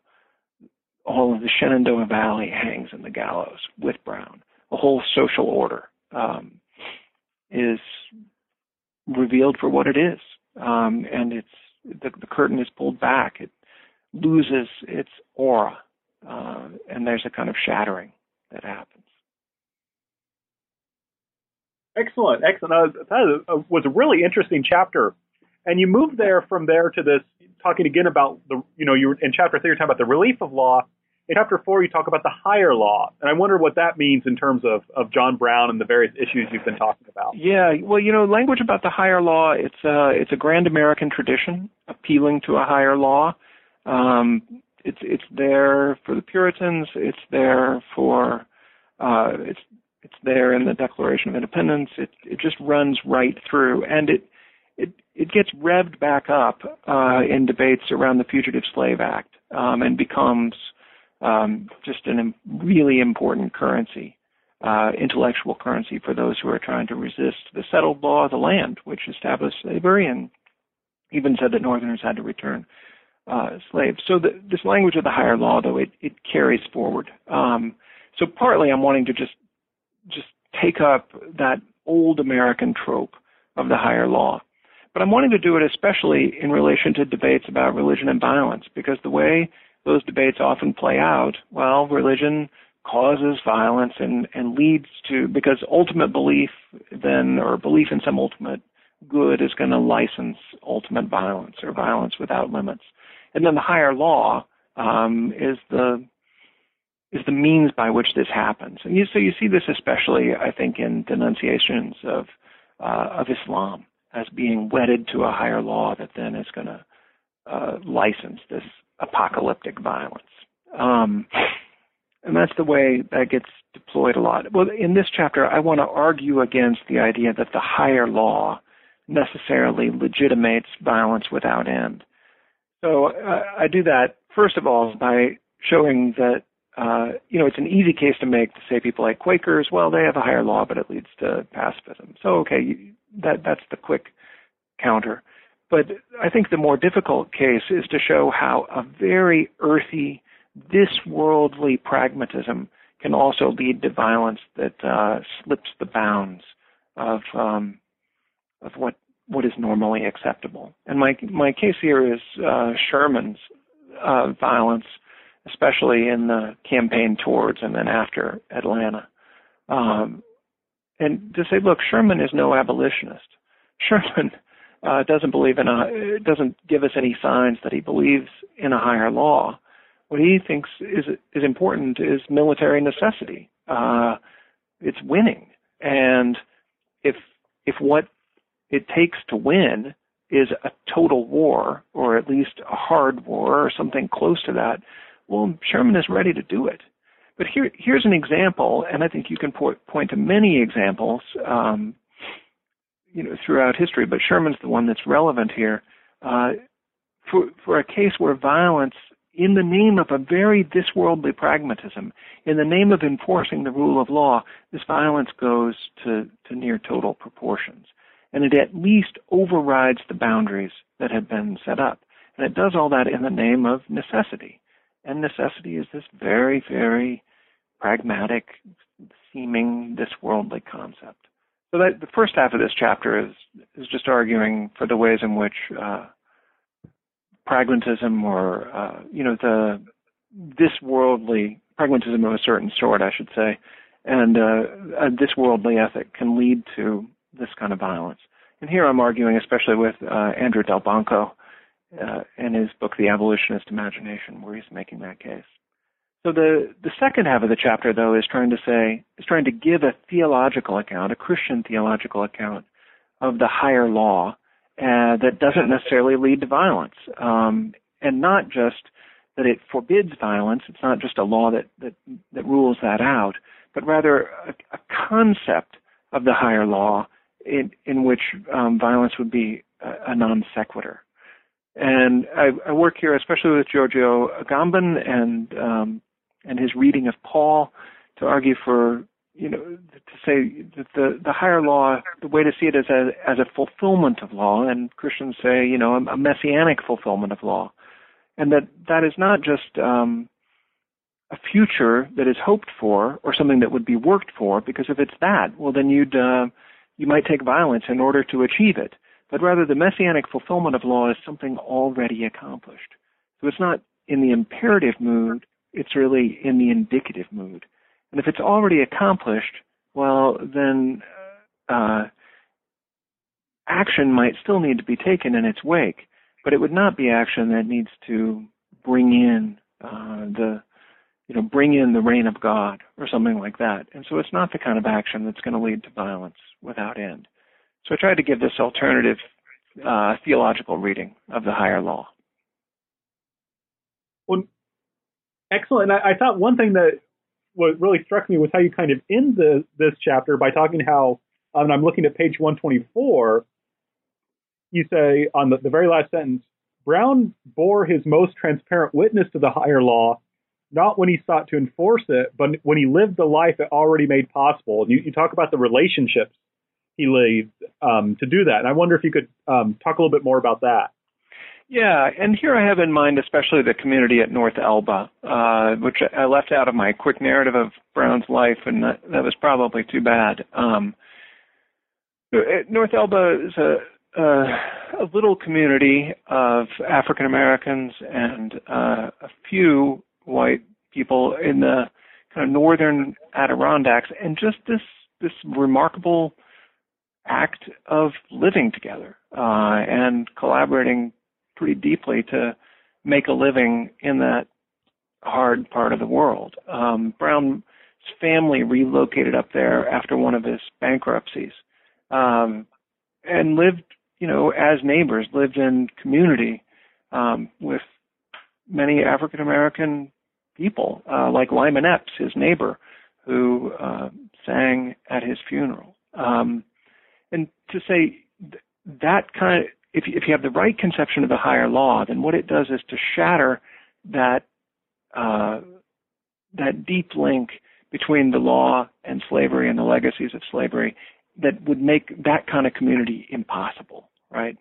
S3: all of the Shenandoah Valley hangs in the gallows with Brown. The whole social order. Um, is revealed for what it is, um, and it's the, the, curtain is pulled back. It loses its aura, uh, and there's a kind of shattering that happens.
S2: Excellent, excellent. That was a really interesting chapter, and you move there from there to this talking again about the you know you in chapter three you're talking about the relief of law in chapter four, you talk about the higher law, and I wonder what that means in terms of, of John Brown and the various issues you've been talking about.
S3: Yeah, well, you know, language about the higher law, it's a, it's a grand American tradition appealing to a higher law. Um, it's it's there for the Puritans. It's there for uh, it's it's there in the Declaration of Independence. It it just runs right through, and it it gets revved back up uh, in debates around the Fugitive Slave Act um, and becomes um, just a really important currency, uh, intellectual currency for those who are trying to resist the settled law of the land, which established slavery and even said that Northerners had to return uh, slaves. So the, this language of the higher law, though, it, it carries forward. Um, so partly, I'm wanting to just just take up that old American trope of the higher law. But I'm wanting to do it especially in relation to debates about religion and violence, because the way those debates often play out, well, religion causes violence and, and leads to, because ultimate belief then, or belief in some ultimate good is going to license ultimate violence or violence without limits. And then the higher law um, is the is the means by which this happens. And you, so you see this especially, I think, in denunciations of uh, of Islam as being wedded to a higher law that then is going to uh, license this apocalyptic violence. Um, and that's the way that gets deployed a lot. Well, in this chapter, I want to argue against the idea that the higher law necessarily legitimates violence without end. So uh, I do that, first of all, by showing that uh, you know, it's an easy case to make to say people like Quakers, well, they have a higher law, but it leads to pacifism. So, okay, that that's the quick counter. But I think the more difficult case is to show how a very earthy, this worldly pragmatism can also lead to violence that uh, slips the bounds of um, of what what is normally acceptable. And my my case here is uh, Sherman's uh, violence, especially in the campaign towards and then after Atlanta. Um, and to say, look, Sherman is no abolitionist. Sherman uh, doesn't believe in a doesn't give us any signs that he believes in a higher law. What he thinks is is important is military necessity. Uh, it's winning, and if if what it takes to win is a total war, or at least a hard war, or something close to that, well, Sherman is ready to do it. But here, here's an example, and I think you can point, point to many examples, um, you know, throughout history. But Sherman's the one that's relevant here. Uh, for for a case where violence, in the name of a very this-worldly pragmatism, in the name of enforcing the rule of law, this violence goes to to near total proportions and it at least overrides the boundaries that have been set up. And it does all that in the name of necessity. And necessity is this very, very pragmatic, seeming, this worldly concept. So that the first half of this chapter is is just arguing for the ways in which uh, pragmatism, or uh, you know, the this worldly pragmatism of a certain sort, I should say, and uh, this worldly ethic can lead to this kind of violence. And here I'm arguing especially with uh, Andrew Delbanco uh, in his book The Abolitionist Imagination, where he's making that case. So the the second half of the chapter, though, is trying to say is trying to give a theological account, a Christian theological account of the higher law uh, that doesn't necessarily lead to violence, um, and not just that it forbids violence. It's not just a law that that, that rules that out, but rather a, a concept of the higher law in, in which um, violence would be a, a non sequitur. And I, I, work here especially with Giorgio Agamben and um, and his reading of Paul to argue for you know to say that the the higher law the way to see it is as as a fulfillment of law. And Christians say you know a, messianic fulfillment of law. And that that is not just um, a future that is hoped for or something that would be worked for because if it's that well then you'd uh, you might take violence in order to achieve it, but rather the messianic fulfillment of law is something already accomplished. So it's not in the imperative mood, it's really in the indicative mood. And if it's already accomplished, well, then uh, action might still need to be taken in its wake, but it would not be action that needs to bring in uh, the you know, bring in the reign of God or something like that. And so it's not the kind of action that's going to lead to violence without end. So I tried to give this alternative uh, theological reading of the higher law.
S2: Well, excellent. And I, I thought one thing that what really struck me was how you kind of end the, this chapter by talking how, and I'm looking at page 124, you say on the, the very last sentence, Brown bore his most transparent witness to the higher law not when he sought to enforce it, but when he lived the life it already made possible. And you, you talk about the relationships he lived um, to do that. And I wonder if you could um, talk a little bit more about that.
S3: Yeah, and here I have in mind especially the community at North Elba, uh, which I left out of my quick narrative of Brown's life, and that, that was probably too bad. Um, North Elba is a, a, a little community of African Americans and uh, a few white people in the kind of northern Adirondacks, and just this this remarkable act of living together uh, and collaborating pretty deeply to make a living in that hard part of the world. Um, Brown's family relocated up there after one of his bankruptcies um, and lived, you know, as neighbors, lived in community um, with many African American people, uh, like Lyman Epps, his neighbor, who uh, sang at his funeral. Um, and to say that kind of, if if you have the right conception of the higher law, then what it does is to shatter that uh, that deep link between the law and slavery and the legacies of slavery that would make that kind of community impossible, right?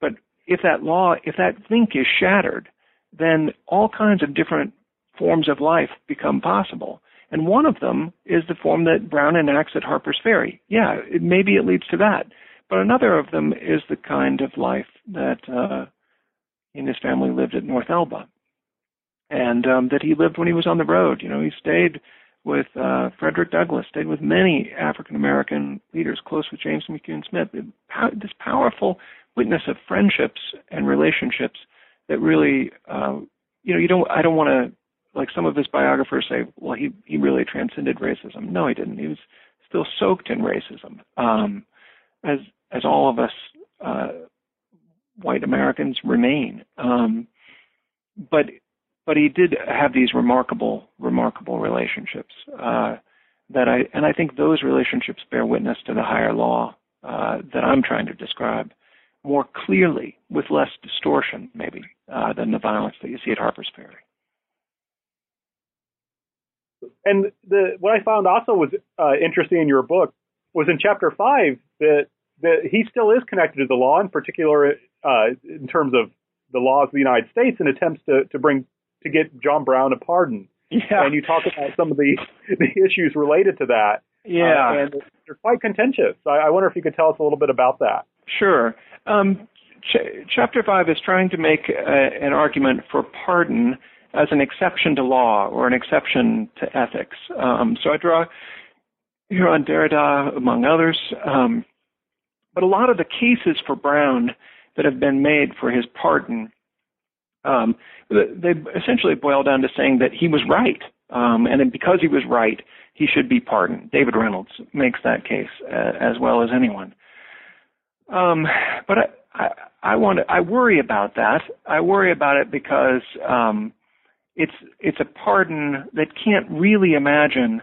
S3: But if that law, if that link is shattered, then all kinds of different forms of life become possible. And one of them is the form that Brown enacts at Harper's Ferry. Yeah, it, maybe it leads to that. But another of them is the kind of life that uh, he and his family lived at North Elba, and um, that he lived when he was on the road. You know, he stayed with uh, Frederick Douglass, stayed with many African American leaders, close with James McCune Smith. This powerful witness of friendships and relationships that really, uh, you know, you don't. I don't want to like some of his biographers say, well, he he really transcended racism. No, he didn't. He was still soaked in racism, um, as as all of us uh, white Americans remain. Um, but but he did have these remarkable remarkable relationships uh, that I and I think those relationships bear witness to the higher law uh, that I'm trying to describe more clearly with less distortion maybe uh, than the violence that you see at Harper's Ferry
S2: and the what I found also was uh, interesting in your book was in chapter five that that he still is connected to the law, in particular uh, in terms of the laws of the United States, and attempts to to bring to get John Brown a pardon.
S3: Yeah.
S2: And you talk about some of the the issues related to that.
S3: Yeah.
S2: Uh, and they're quite contentious. I, I, wonder if you could tell us a little bit about that.
S3: Sure. Um, ch- chapter five is trying to make a, uh, an argument for pardon as an exception to law or an exception to ethics. Um, so I draw here on Derrida, among others. Um, but a lot of the cases for Brown that have been made for his pardon, um, they essentially boil down to saying that he was right. Um, and because he was right, he should be pardoned. David Reynolds makes that case uh, as well as anyone. Um, but I, I, I want to, I worry about that. I worry about it because um, it's it's a pardon that can't really imagine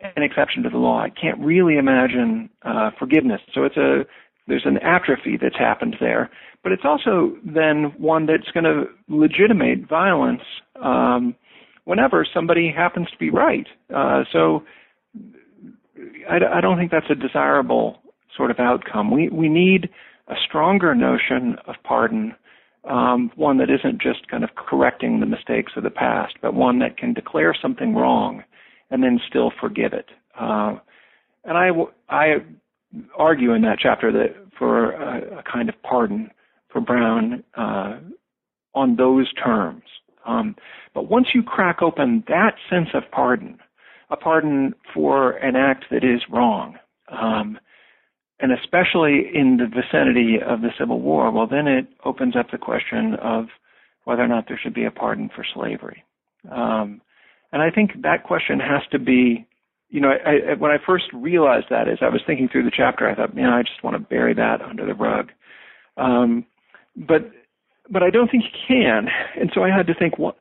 S3: an exception to the law. It can't really imagine uh, forgiveness. So it's a there's an atrophy that's happened there, but it's also then one that's going to legitimate violence um, whenever somebody happens to be right. Uh, so I, I don't think that's a desirable sort of outcome. We we need a stronger notion of pardon um, one that isn't just kind of correcting the mistakes of the past, but one that can declare something wrong and then still forgive it. Uh, and I, I argue in that chapter that for a, a kind of pardon for Brown uh, on those terms. Um, but once you crack open that sense of pardon, a pardon for an act that is wrong, um, and especially in the vicinity of the Civil War, well, then it opens up the question of whether or not there should be a pardon for slavery. Um, and I think that question has to be, you know, I, I, when I first realized that, as I was thinking through the chapter, I thought, man, I just want to bury that under the rug. Um, but but I don't think you can, and so I had to think, what,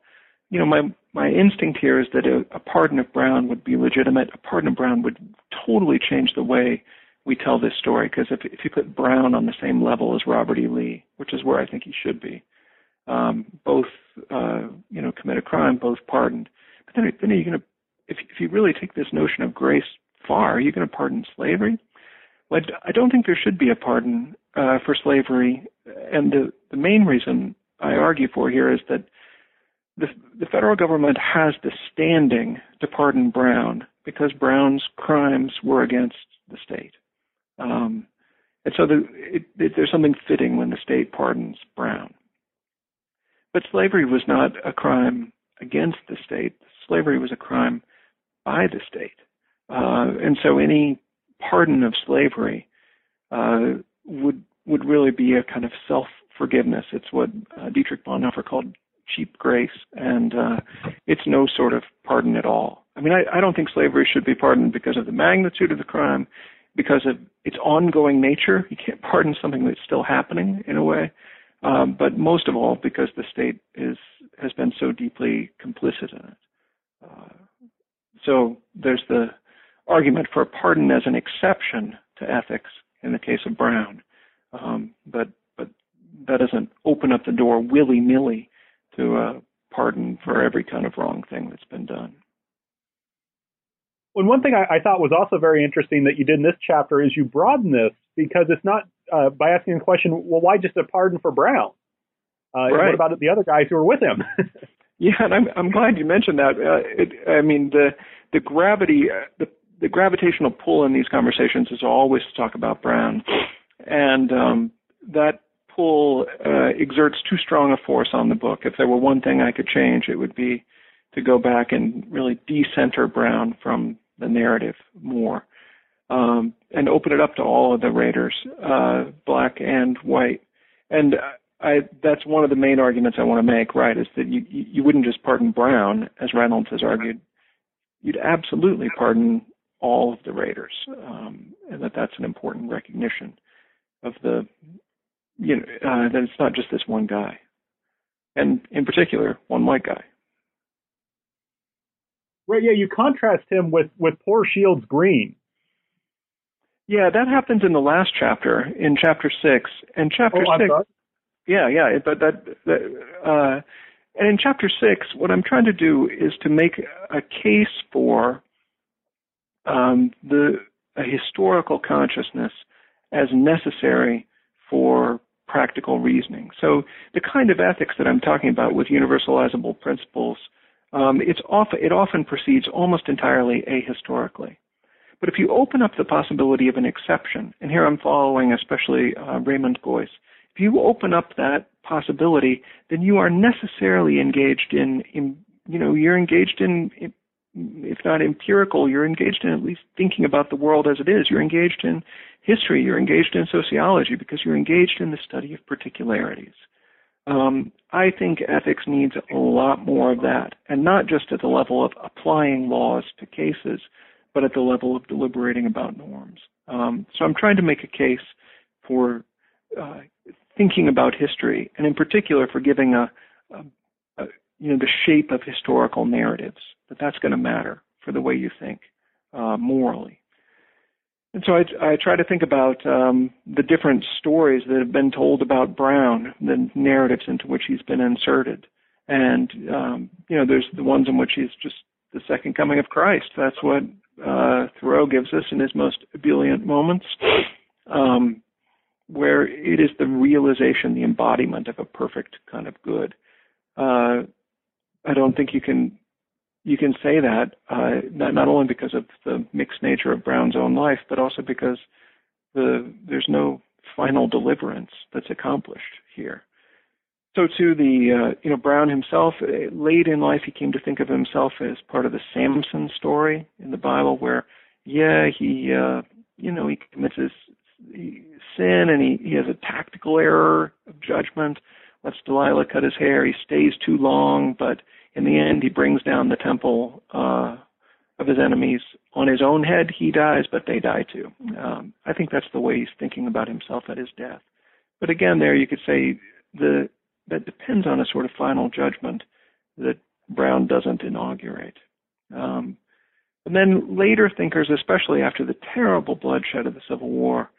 S3: you know, my my instinct here is that a, a pardon of Brown would be legitimate. A pardon of Brown would totally change the way we tell this story because if if you put Brown on the same level as Robert E. Lee, which is where I think he should be, um, both uh, you know commit a crime, both pardoned. But then, then are you going to if if you really take this notion of grace far, are you going to pardon slavery? Well, I don't think there should be a pardon uh, for slavery, and the the main reason I argue for here is that the the federal government has the standing to pardon Brown because Brown's crimes were against the state. Um, and so the, it, it, there's something fitting when the state pardons Brown. But slavery was not a crime against the state. Slavery was a crime by the state. Uh, and so any pardon of slavery uh, would would really be a kind of self forgiveness. It's what uh, Dietrich Bonhoeffer called cheap grace, and uh, it's no sort of pardon at all. I mean, I, I don't think slavery should be pardoned because of the magnitude of the crime because of its ongoing nature. You can't pardon something that's still happening in a way. Um, but most of all, because the state is has been so deeply complicit in it. Uh, so there's the argument for a pardon as an exception to ethics in the case of Brown, um, but but that doesn't open up the door willy nilly to a pardon for every kind of wrong thing that's been done.
S2: Well, one thing I, I, thought was also very interesting that you did in this chapter is you broaden this because it's not uh, by asking the question, well, why just a pardon for Brown? Uh, right. What about the other guys who were with him?
S3: yeah, and I'm I'm glad you mentioned that. Uh, it, I mean, the the gravity, uh, the the gravitational pull in these conversations is always to talk about Brown, and um, that pull uh, exerts too strong a force on the book. If there were one thing I could change, it would be to go back and really decenter Brown from the narrative more, um, and open it up to all of the raiders, uh, black and white. And I, that's one of the main arguments I want to make. Right, is that you you wouldn't just pardon Brown, as Reynolds has argued. You'd absolutely pardon all of the raiders, um, and that that's an important recognition of the you know uh, that it's not just this one guy, and in particular one white guy.
S2: Right. Yeah. You contrast him with with poor Shields Green.
S3: Yeah, that happens in the last chapter, in chapter six, and chapter
S2: oh,
S3: 6 Yeah, yeah, but that, that uh, and in chapter six, what I'm trying to do is to make a case for um, the a historical consciousness as necessary for practical reasoning. So the kind of ethics that I'm talking about with universalizable principles um, it's often, it often proceeds almost entirely ahistorically. But if you open up the possibility of an exception, and here I'm following especially uh, Raymond Geuss, if you open up that possibility, then you are necessarily engaged in, in you know, you're engaged in, if not empirical, you're engaged in at least thinking about the world as it is. You're engaged in history, you're engaged in sociology because you're engaged in the study of particularities. Um, I think ethics needs a lot more of that, and not just at the level of applying laws to cases, but at the level of deliberating about norms. Um, so I'm trying to make a case for uh, thinking about history, and in particular for giving a, a, a you know the shape of historical narratives. That that's going to matter for the way you think uh, morally. And so I, I try to think about um, the different stories that have been told about Brown, the narratives into which he's been inserted. And, um, you know, there's the ones in which he's just the second coming of Christ. That's what uh, Thoreau gives us in his most ebullient moments, um, where it is the realization, the embodiment of a perfect kind of good. Uh, I don't think you can you can say that uh, not, not only because of the mixed nature of Brown's own life, but also because the there's no final deliverance that's accomplished here. So too, the uh, you know Brown himself, uh, late in life, he came to think of himself as part of the Samson story in the Bible, where yeah, he uh, you know he commits his sin and he, he has a tactical error of judgment, lets Delilah cut his hair, he stays too long, but in the end, he brings down the temple uh, of his enemies on his own head. He dies, but they die too. Um, I think that's the way he's thinking about himself at his death. But again, there you could say the that depends on a sort of final judgment that Brown doesn't inaugurate. Um, and then later thinkers, especially after the terrible bloodshed of the Civil War,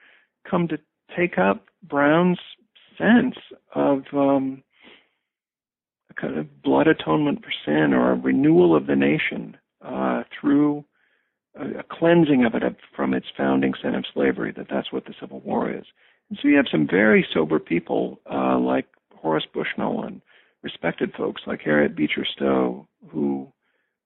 S3: come to take up Brown's sense of um, a kind of blood atonement for sin or a renewal of the nation uh, through a, a, cleansing of it from its founding sin of slavery, that that's what the Civil War is. And so you have some very sober people uh, like Horace Bushnell and respected folks like Harriet Beecher Stowe who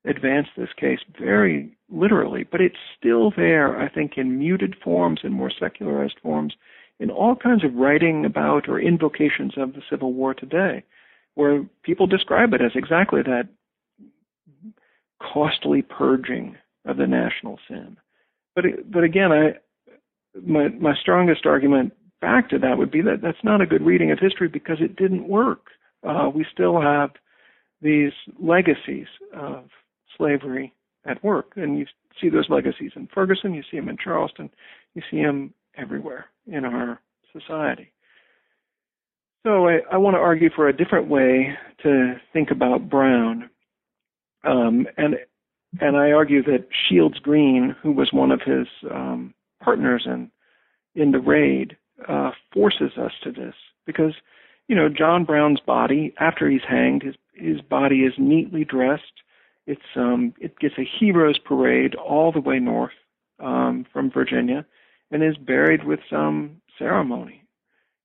S3: advance this case very literally, but it's still there, I think, in muted forms and more secularized forms in all kinds of writing about or invocations of the Civil War today where people describe it as exactly that costly purging of the national sin. But but again, I my my strongest argument back to that would be that that's not a good reading of history because it didn't work. Uh, we still have these legacies of slavery at work, and you see those legacies in Ferguson, you see them in Charleston, you see them everywhere in our society. So I, I want to argue for a different way to think about Brown, um, and and I argue that Shields Green, who was one of his um, partners in in the raid, uh, forces us to this. Because you know John Brown's body after he's hanged, his his body is neatly dressed. It's um, it gets a hero's parade all the way north um, from Virginia, and is buried with some ceremony.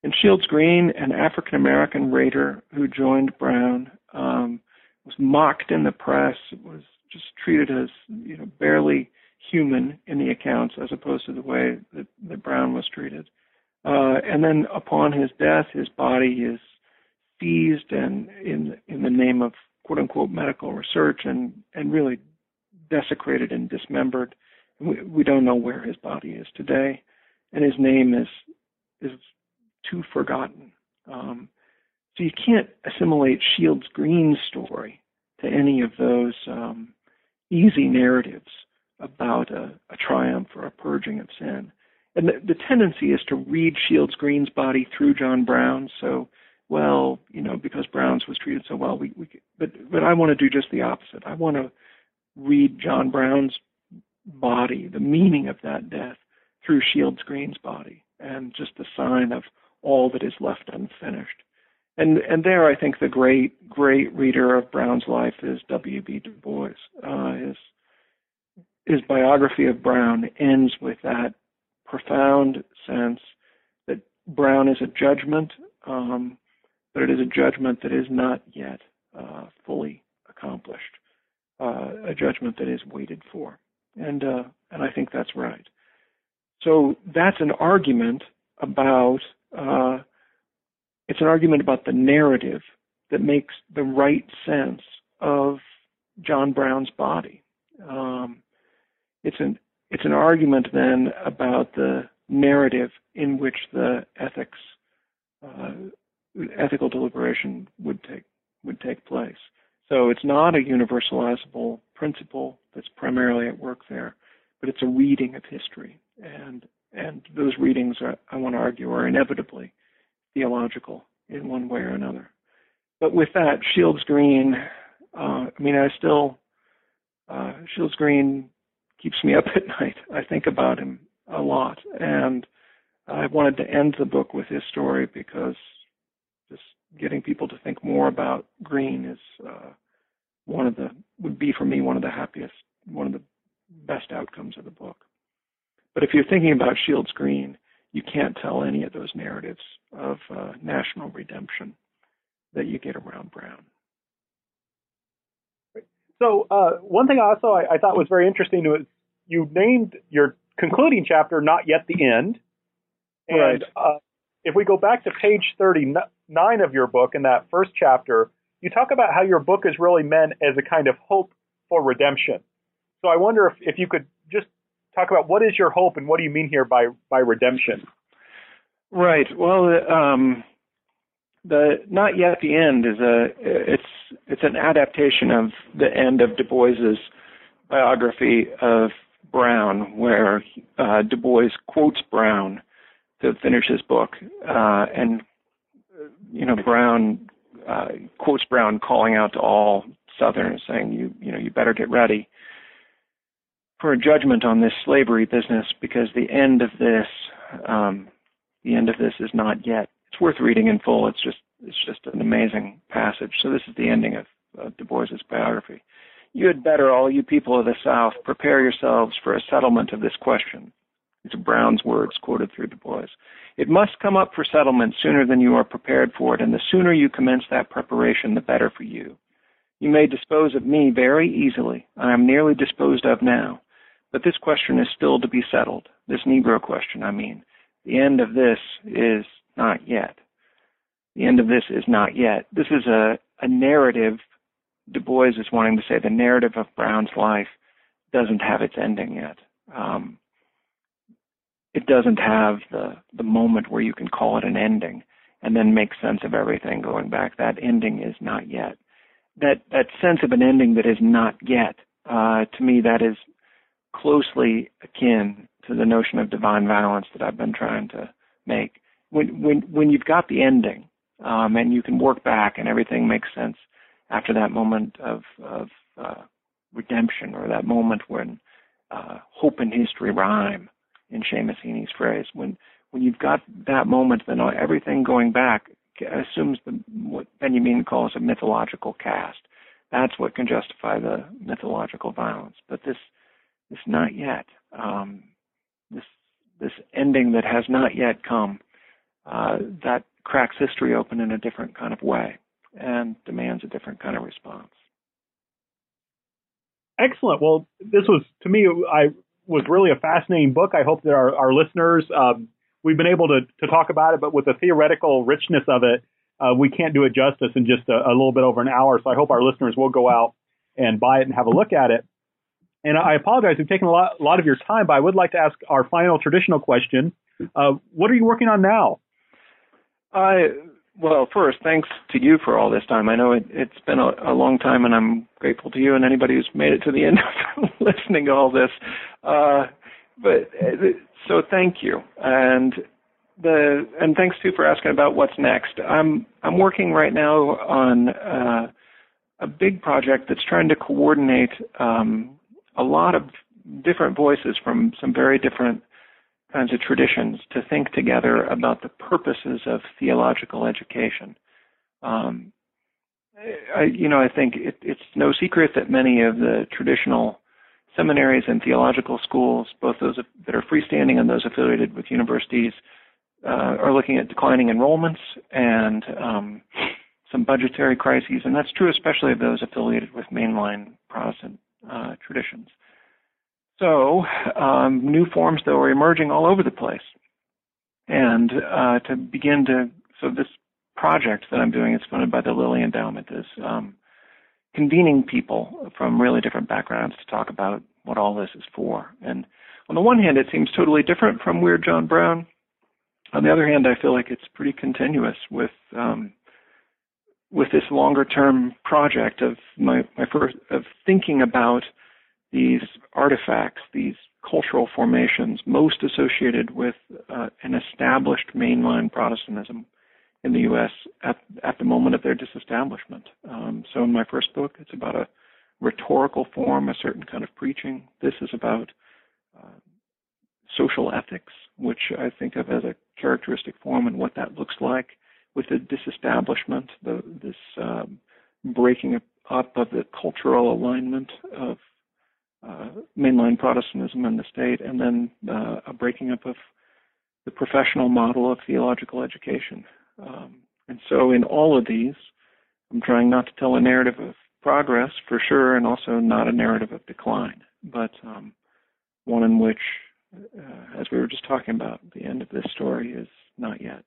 S3: And Shields Green, an African American raider who joined Brown, um, was mocked in the press. Was just treated as you know barely human in the accounts, as opposed to the way that, that Brown was treated. Uh, and then upon his death, his body is seized and in in the name of quote unquote medical research and and really desecrated and dismembered. We, we don't know where his body is today, and his name is is too forgotten. Um, so you can't assimilate Shields Green's story to any of those um, easy narratives about a, a, triumph or a purging of sin. And the, the tendency is to read Shields Green's body through John Brown. So, well, you know, because Brown's was treated so well, we, we but but I want to do just the opposite. I want to read John Brown's body, the meaning of that death, through Shields Green's body, and just the sign of all that is left unfinished. And and there, I think the great great reader of Brown's life is W. B. Du Bois. Uh, his his biography of Brown ends with that profound sense that Brown is a judgment, um, but it is a judgment that is not yet uh, fully accomplished, uh, a judgment that is waited for, and uh, and I think that's right. So that's an argument about uh, it's an argument about the narrative that makes the right sense of John Brown's body. Um, it's an it's an argument then about the narrative in which the ethics uh, ethical deliberation would take would take place. So it's not a universalizable principle that's primarily at work there, but it's a reading of history and and those readings, are, I want to argue, are inevitably theological in one way or another. But with that, Shields Green, uh, I mean, I still, uh, Shields Green keeps me up at night. I think about him a lot. And I wanted to end the book with his story because just getting people to think more about Green is uh, one of the, would be for me one of the happiest, one of the best outcomes of the book. But if you're thinking about Shields Green, you can't tell any of those narratives of uh, national redemption that you get around Brown.
S2: So uh, one thing also I, I, thought was very interesting was you named your concluding chapter "Not Yet the End," and right. uh, if we go back to page thirty-nine of your book in that first chapter, you talk about how your book is really meant as a kind of hope for redemption. So I wonder if, if you could just talk about what is your hope and what do you mean here by by redemption?
S3: Right. Well, um, the not yet the end is a it's it's an adaptation of the end of Du Bois's biography of Brown, where uh, Du Bois quotes Brown to finish his book, uh, and you know Brown uh, quotes Brown calling out to all Southerners saying, "You you know you better get ready." For a judgment on this slavery business because the end of this um, the end of this is not yet. It's worth reading in full. It's just it's just an amazing passage. So this is the ending of, of Du Bois's biography. You had better, all you people of the South, prepare yourselves for a settlement of this question. These are Brown's words quoted through Du Bois. It must come up for settlement sooner than you are prepared for it, and the sooner you commence that preparation, the better for you. You may dispose of me very easily. I am nearly disposed of now. But this question is still to be settled. This Negro question, I mean. The end of this is not yet. The end of this is not yet. This is a, a narrative. Du Bois is wanting to say the narrative of Brown's life doesn't have its ending yet. Um, it doesn't have the, the moment where you can call it an ending and then make sense of everything going back. That ending is not yet. That that sense of an ending that is not yet, uh, to me, that is closely akin to the notion of divine violence that I've been trying to make. When when when you've got the ending, um, and you can work back and everything makes sense after that moment of of uh, redemption or that moment when uh, hope and history rhyme, in Seamus Heaney's phrase. When when you've got that moment, then everything going back assumes the, what Benjamin calls a mythological cast. That's what can justify the mythological violence. But this, this not yet. Um, this this ending that has not yet come. Uh, that cracks history open in a different kind of way and demands a different kind of response.
S2: Excellent. Well, this was to me, I was really a fascinating book. I hope that our, our listeners, um, we've been able to, to talk about it, but with the theoretical richness of it, uh, we can't do it justice in just a, a, little bit over an hour. So I hope our listeners will go out and buy it and have a look at it. And I apologize, we've taken a lot, a lot of your time, but I would like to ask our final traditional question. Uh, what are you working on now?
S3: I well, first, thanks to you for all this time. I know it, has been a, a, long time, and I'm grateful to you and anybody who's made it to the end of listening to all this. Uh, but uh, so, thank you, and the and thanks too for asking about what's next. I'm I'm working right now on uh, a big project that's trying to coordinate um, a lot of different voices from some very different kinds of traditions to think together about the purposes of theological education. Um, I, you know, I think it, it's no secret that many of the traditional seminaries and theological schools, both those that are freestanding and those affiliated with universities, uh, are looking at declining enrollments and um, some budgetary crises, and that's true especially of those affiliated with mainline Protestant uh, traditions. So um, new forms though are emerging all over the place, and uh, to begin to so this project that I'm doing is funded by the Lilly Endowment is um, convening people from really different backgrounds to talk about what all this is for. And on the one hand, it seems totally different from Weird John Brown. On the other hand, I feel like it's pretty continuous with um, with this longer term project of my my first of thinking about these artifacts, these cultural formations most associated with uh, an established mainline Protestantism in the U.S. at, at the moment of their disestablishment. Um, so in my first book, it's about a rhetorical form, a certain kind of preaching. This is about uh, social ethics, which I think of as a characteristic form and what that looks like with the disestablishment, the, this um, breaking up of the cultural alignment of uh, mainline Protestantism in the state, and then uh, a breaking up of the professional model of theological education. Um, and so, in all of these, I'm trying not to tell a narrative of progress for sure, and also not a narrative of decline, but um, one in which, uh, as we were just talking about, the end of this story is not yet.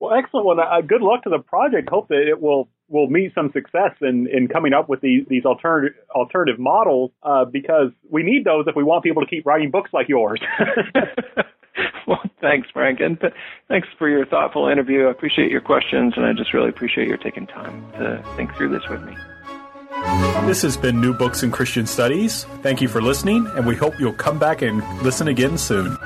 S2: Well, excellent. Well, uh, good luck to the project. Hope that it will will meet some success in, in coming up with these, these alternative alternative models uh, because we need those if we want people to keep writing books like yours.
S3: well, thanks, Frank, and th- thanks for your thoughtful interview. I appreciate your questions, and I just really appreciate your taking time to think through this with me.
S1: This has been New Books in Christian Studies. Thank you for listening, and we hope you'll come back and listen again soon.